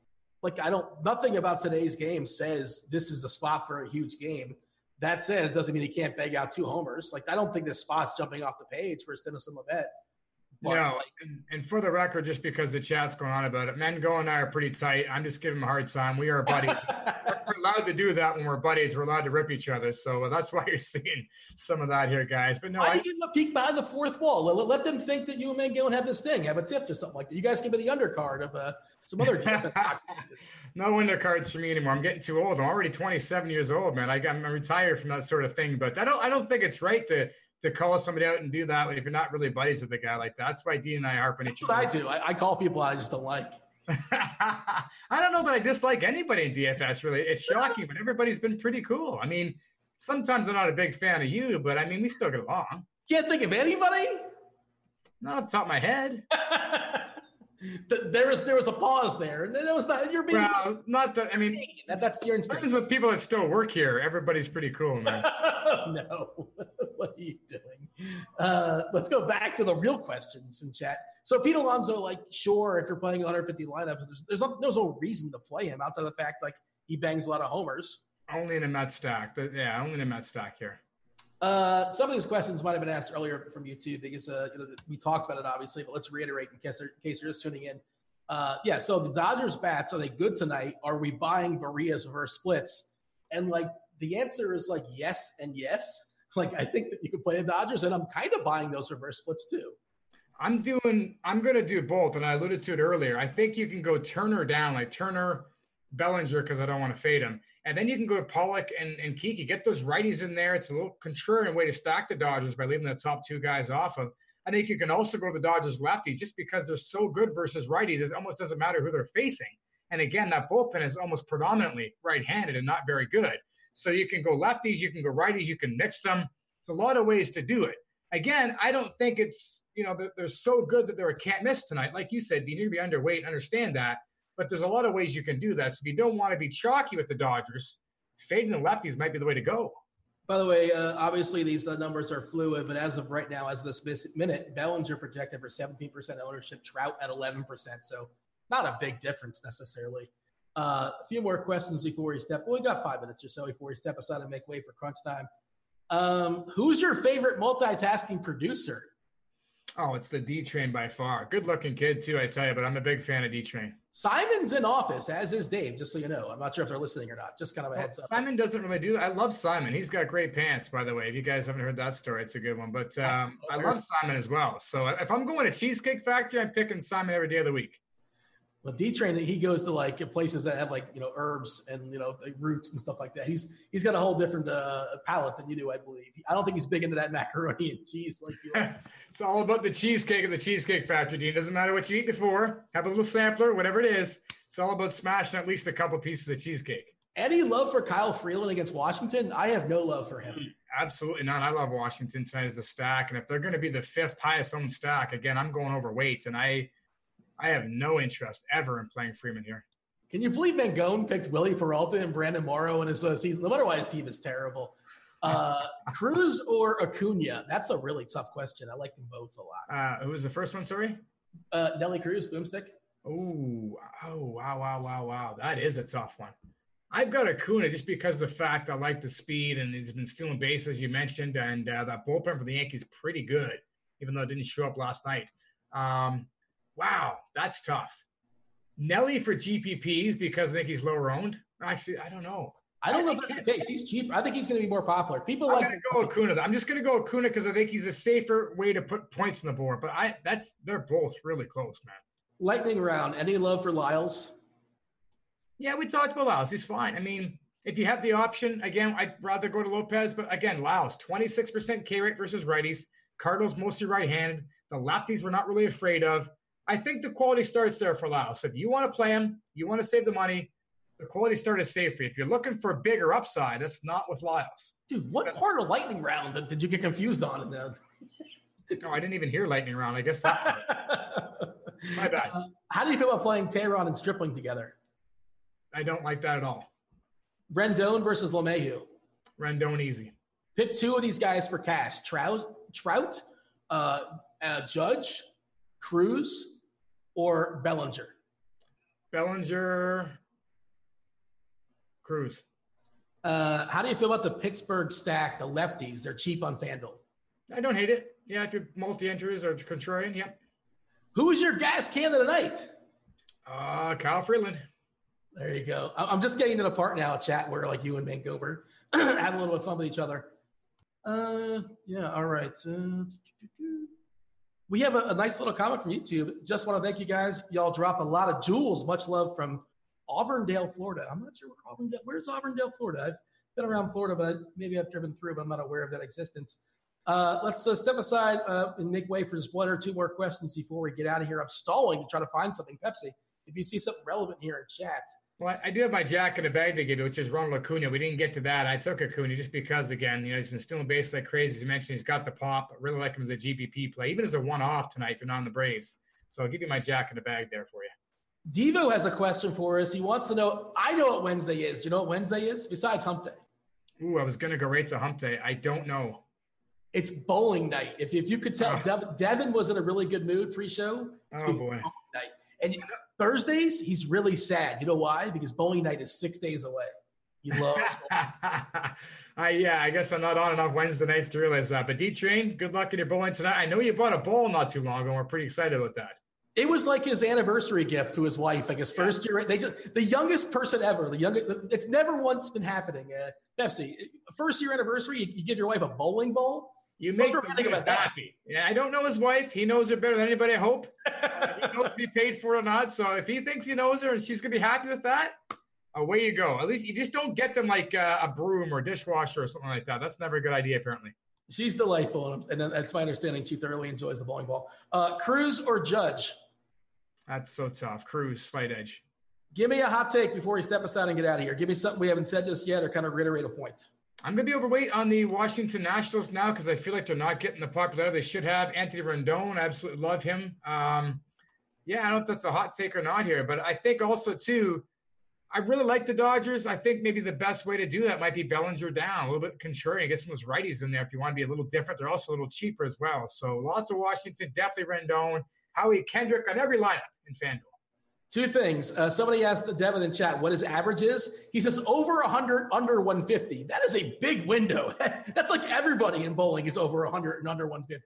Like I don't. Nothing about today's game says this is a spot for a huge game. That said, it doesn't mean he can't bag out two homers. Like I don't think this spot's jumping off the page for Dinelson Lamet. But no, like, and, and, for the record, just because the chat's going on about it, Mengo and I are pretty tight. I'm just giving him a hard time. We are buddies. we're allowed to do that when we're buddies. We're allowed to rip each other. So uh, that's why you're seeing some of that here, guys. But no, I, I a peek behind the fourth wall. Let, let, them think that you and Mengo and have this thing, have a tiff or something like that. You guys can be the undercard of uh, some other no undercards for me anymore. I'm getting too old. I'm already 27 years old, man. I, I'm retired from that sort of thing. But I don't. I don't think it's right to to call somebody out and do that if you're not really buddies with a guy like that. That's why Dean and I harp on each other. I do. I, I, call people I just don't like. I don't know that I dislike anybody in DFS. Really, it's shocking, but everybody's been pretty cool. I mean, sometimes I'm not a big fan of you, but I mean, we still get along. Can't think of anybody. Not off the top of my head. there was there was a pause there, and that was not you're being. Well, not that. I mean, that, that's your instinct. Terms of people that still work here, everybody's pretty cool, man. no, what are you doing? Uh, let's go back to the real questions in chat. So Pete Alonso, like, sure, if you're playing 150 lineups, there's there's no, there's no reason to play him outside of the fact like he bangs a lot of homers. Only in a Met stack. Yeah, only in a Met stack here. Uh, some of these questions might have been asked earlier from YouTube because uh, you know, we talked about it obviously, but let's reiterate in case, in case you're just tuning in. Uh, yeah, so the Dodgers bats are they good tonight? Are we buying Barria's reverse splits? And like the answer is like yes and yes. Like I think that you could play the Dodgers, and I'm kind of buying those reverse splits too. I'm doing. I'm going to do both, and I alluded to it earlier. I think you can go Turner down, like Turner, Bellinger, because I don't want to fade him. And then you can go to Pollock and, and Kiki, get those righties in there. It's a little contrarian way to stack the Dodgers by leaving the top two guys off of. I think you can also go to the Dodgers lefties just because they're so good versus righties. It almost doesn't matter who they're facing. And again, that bullpen is almost predominantly right handed and not very good. So you can go lefties, you can go righties, you can mix them. It's a lot of ways to do it. Again, I don't think it's, you know, they're so good that they're a can't miss tonight. Like you said, you need to be underweight, understand that. But there's a lot of ways you can do that. So if you don't want to be chalky with the Dodgers, fading the lefties might be the way to go. By the way, uh, obviously these uh, numbers are fluid, but as of right now, as of this minute, Bellinger projected for 17% ownership, Trout at 11%. So not a big difference necessarily. Uh, a few more questions before we step. Well, we got five minutes or so before we step aside and make way for crunch time. Um, who's your favorite multitasking producer? Oh, it's the D Train by far. Good looking kid too, I tell you. But I'm a big fan of D Train. Simon's in office, as is Dave. Just so you know, I'm not sure if they're listening or not. Just kind of a well, heads up. Simon doesn't really do that. I love Simon. He's got great pants, by the way. If you guys haven't heard that story, it's a good one. But um, I love Simon as well. So if I'm going to Cheesecake Factory, I'm picking Simon every day of the week. But D Train, he goes to like places that have like you know herbs and you know like roots and stuff like that. He's he's got a whole different uh, palate than you do, I believe. I don't think he's big into that macaroni and cheese like you. It's all about the cheesecake and the Cheesecake Factory, Dean. Doesn't matter what you eat before. Have a little sampler, whatever it is. It's all about smashing at least a couple pieces of cheesecake. Any love for Kyle Freeland against Washington? I have no love for him. Absolutely not. I love Washington tonight as a stack, and if they're going to be the fifth highest owned stack, again, I'm going overweight, and I I have no interest ever in playing Freeland here. Can you believe Mangone picked Wily Peralta and Brandon Morrow in his uh, season? No matter why his team is terrible. Uh, Cruz or Acuna? That's a really tough question. I like them both a lot. Uh, who was the first one? Sorry. Uh, Nelly Cruz, Boomstick. Oh, oh, wow, wow, wow, wow. That is a tough one. I've got Acuna just because of the fact I like the speed and he's been stealing bases, as you mentioned, and uh, that bullpen for the Yankees pretty good, even though it didn't show up last night. Um, Wow, that's tough. Nelly for GPPs because I think he's lower owned. Actually, I don't know. I don't I know if that's the case. He's cheap. I think he's going to be more popular. People I'm like to go Acuna. I'm just going to go Acuna because I think he's a safer way to put points on the board. But I that's they're both really close, man. Lightning round. Any love for Lyles? Yeah, we talked about Lyles. He's fine. I mean, if you have the option, again, I'd rather go to Lopez. But again, Lyles, 26% K rate versus righties. Cardinals mostly right-handed. The lefties we're not really afraid of. I think the quality starts there for Lyles. If you want to play him, you want to save the money, the quality start is safe for you. If you're looking for a bigger upside, that's not with Lyles. Dude, what part of lightning round did you get confused on in there? No, I didn't even hear lightning round. I guess that. My bad. Uh, how do you feel about playing Teheran and Stripling together? I don't like that at all. Rendon versus LeMahieu. Rendon easy. Pick two of these guys for cash: Trout, Trout, uh, uh, Judge, Cruz, or Bellinger? Bellinger, Cruz. Uh, how do you feel about the Pittsburgh stack, the lefties? They're cheap on FanDuel. I don't hate it. Yeah, if you're multi-entries or contrarian, yeah. Who is your gas can of the night? Uh, Kyle Freeland. There you go. I'm just getting to the part now, chat, where like you and Vancouver have a little bit of fun with each other. Uh, yeah. All right. Uh, we have a, a, nice little comment from YouTube. Just want to thank you guys. Y'all drop a lot of jewels. Much love from Auburndale, Florida. I'm not sure where Auburndale. Where's Auburndale, Florida? I've been around Florida, but maybe I've driven through, but I'm not aware of that existence. Uh, let's uh, step aside uh, and make way for just one or two more questions before we get out of here. I'm stalling to try to find something. Pepsi, if you see something relevant here in chat, Well, I do have my jack in the bag to give you, which is Ronald Acuna. We didn't get to that. I took Acuna just because, again, you know, he's been stealing base like crazy. As you mentioned, he's got the pop. I really like him as a GPP play, even as a one-off tonight if you're not on the Braves. So I'll give you my jack in the bag there for you. Devo has a question for us. He wants to know. I know what Wednesday is. Do you know what Wednesday is besides Hump Day? Ooh, I was gonna go right to Hump Day. I don't know. It's bowling night. If, if you could tell, Oh. Devin, Devin was in a really good mood pre-show. It's Oh, boy. night. And Thursdays, he's really sad. You know why? Because bowling night is six days away. He loves bowling. I yeah, I guess I'm not on enough Wednesday nights to realize that. But D Train, good luck in your bowling tonight. I know you bought a bowl not too long ago. and We're pretty excited about that. It was like his anniversary gift to his wife, like his first year. They just the youngest person ever. The youngest. It's never once been happening. Uh, Pepsi, first year anniversary, you, you give your wife a bowling bowl. You make the romantic about that? happy. Yeah, I don't know his wife. He knows her better than anybody. I hope. He knows if he paid for it or not. So if he thinks he knows her and she's gonna be happy with that, away you go. At least you just don't get them like uh, a broom or dishwasher or something like that. That's never a good idea, apparently. She's delightful, and, and that's my understanding. She thoroughly enjoys the bowling ball. Uh, Cruz or Judge? That's so tough. Cruz, slight edge. Give me a hot take before we step aside and get out of here. Give me something we haven't said just yet, or kind of reiterate a point. I'm going to be overweight on the Washington Nationals now because I feel like they're not getting the popularity they should have. Anthony Rendon, I absolutely love him. Um, yeah, I don't know if that's a hot take or not here, but I think also, too, I really like the Dodgers. I think maybe the best way to do that might be Bellinger down, a little bit contrarian, get some of those righties in there if you want to be a little different. They're also a little cheaper as well. So lots of Washington, definitely Rendon, Howie Kendrick on every lineup in FanDuel. Two things. Uh, somebody asked Devin in chat what his average is. He says over 100, under 150. That is a big window. That's like everybody in bowling is over 100 and under 150.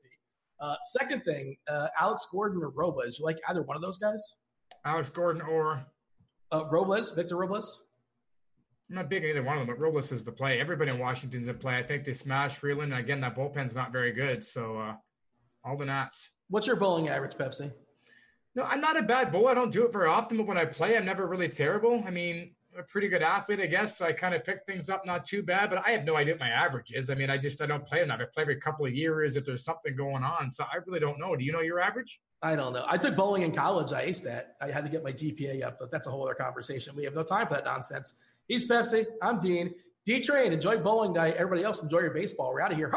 Uh, second thing, uh, Alex Gordon or Robles. You like either one of those guys? Alex Gordon or Uh, Robles, Victor Robles. I'm not big on either one of them, but Robles is the play. Everybody in Washington's in play. I think they smash Freeland. Again, that bullpen's not very good. So uh, all the Nats. What's your bowling average, Pepsi? No, I'm not a bad bowler. I don't do it very often, but when I play, I'm never really terrible. I mean, I'm a pretty good athlete, I guess. So I kind of pick things up not too bad, but I have no idea what my average is. I mean, I just I don't play enough. I play every couple of years if there's something going on. So I really don't know. Do you know your average? I don't know. I took bowling in college. I aced that. I had to get my GPA up, but that's a whole other conversation. We have no time for that nonsense. He's Pepsi. I'm Dean. D Train, enjoy bowling night. Everybody else, enjoy your baseball. We're out of here.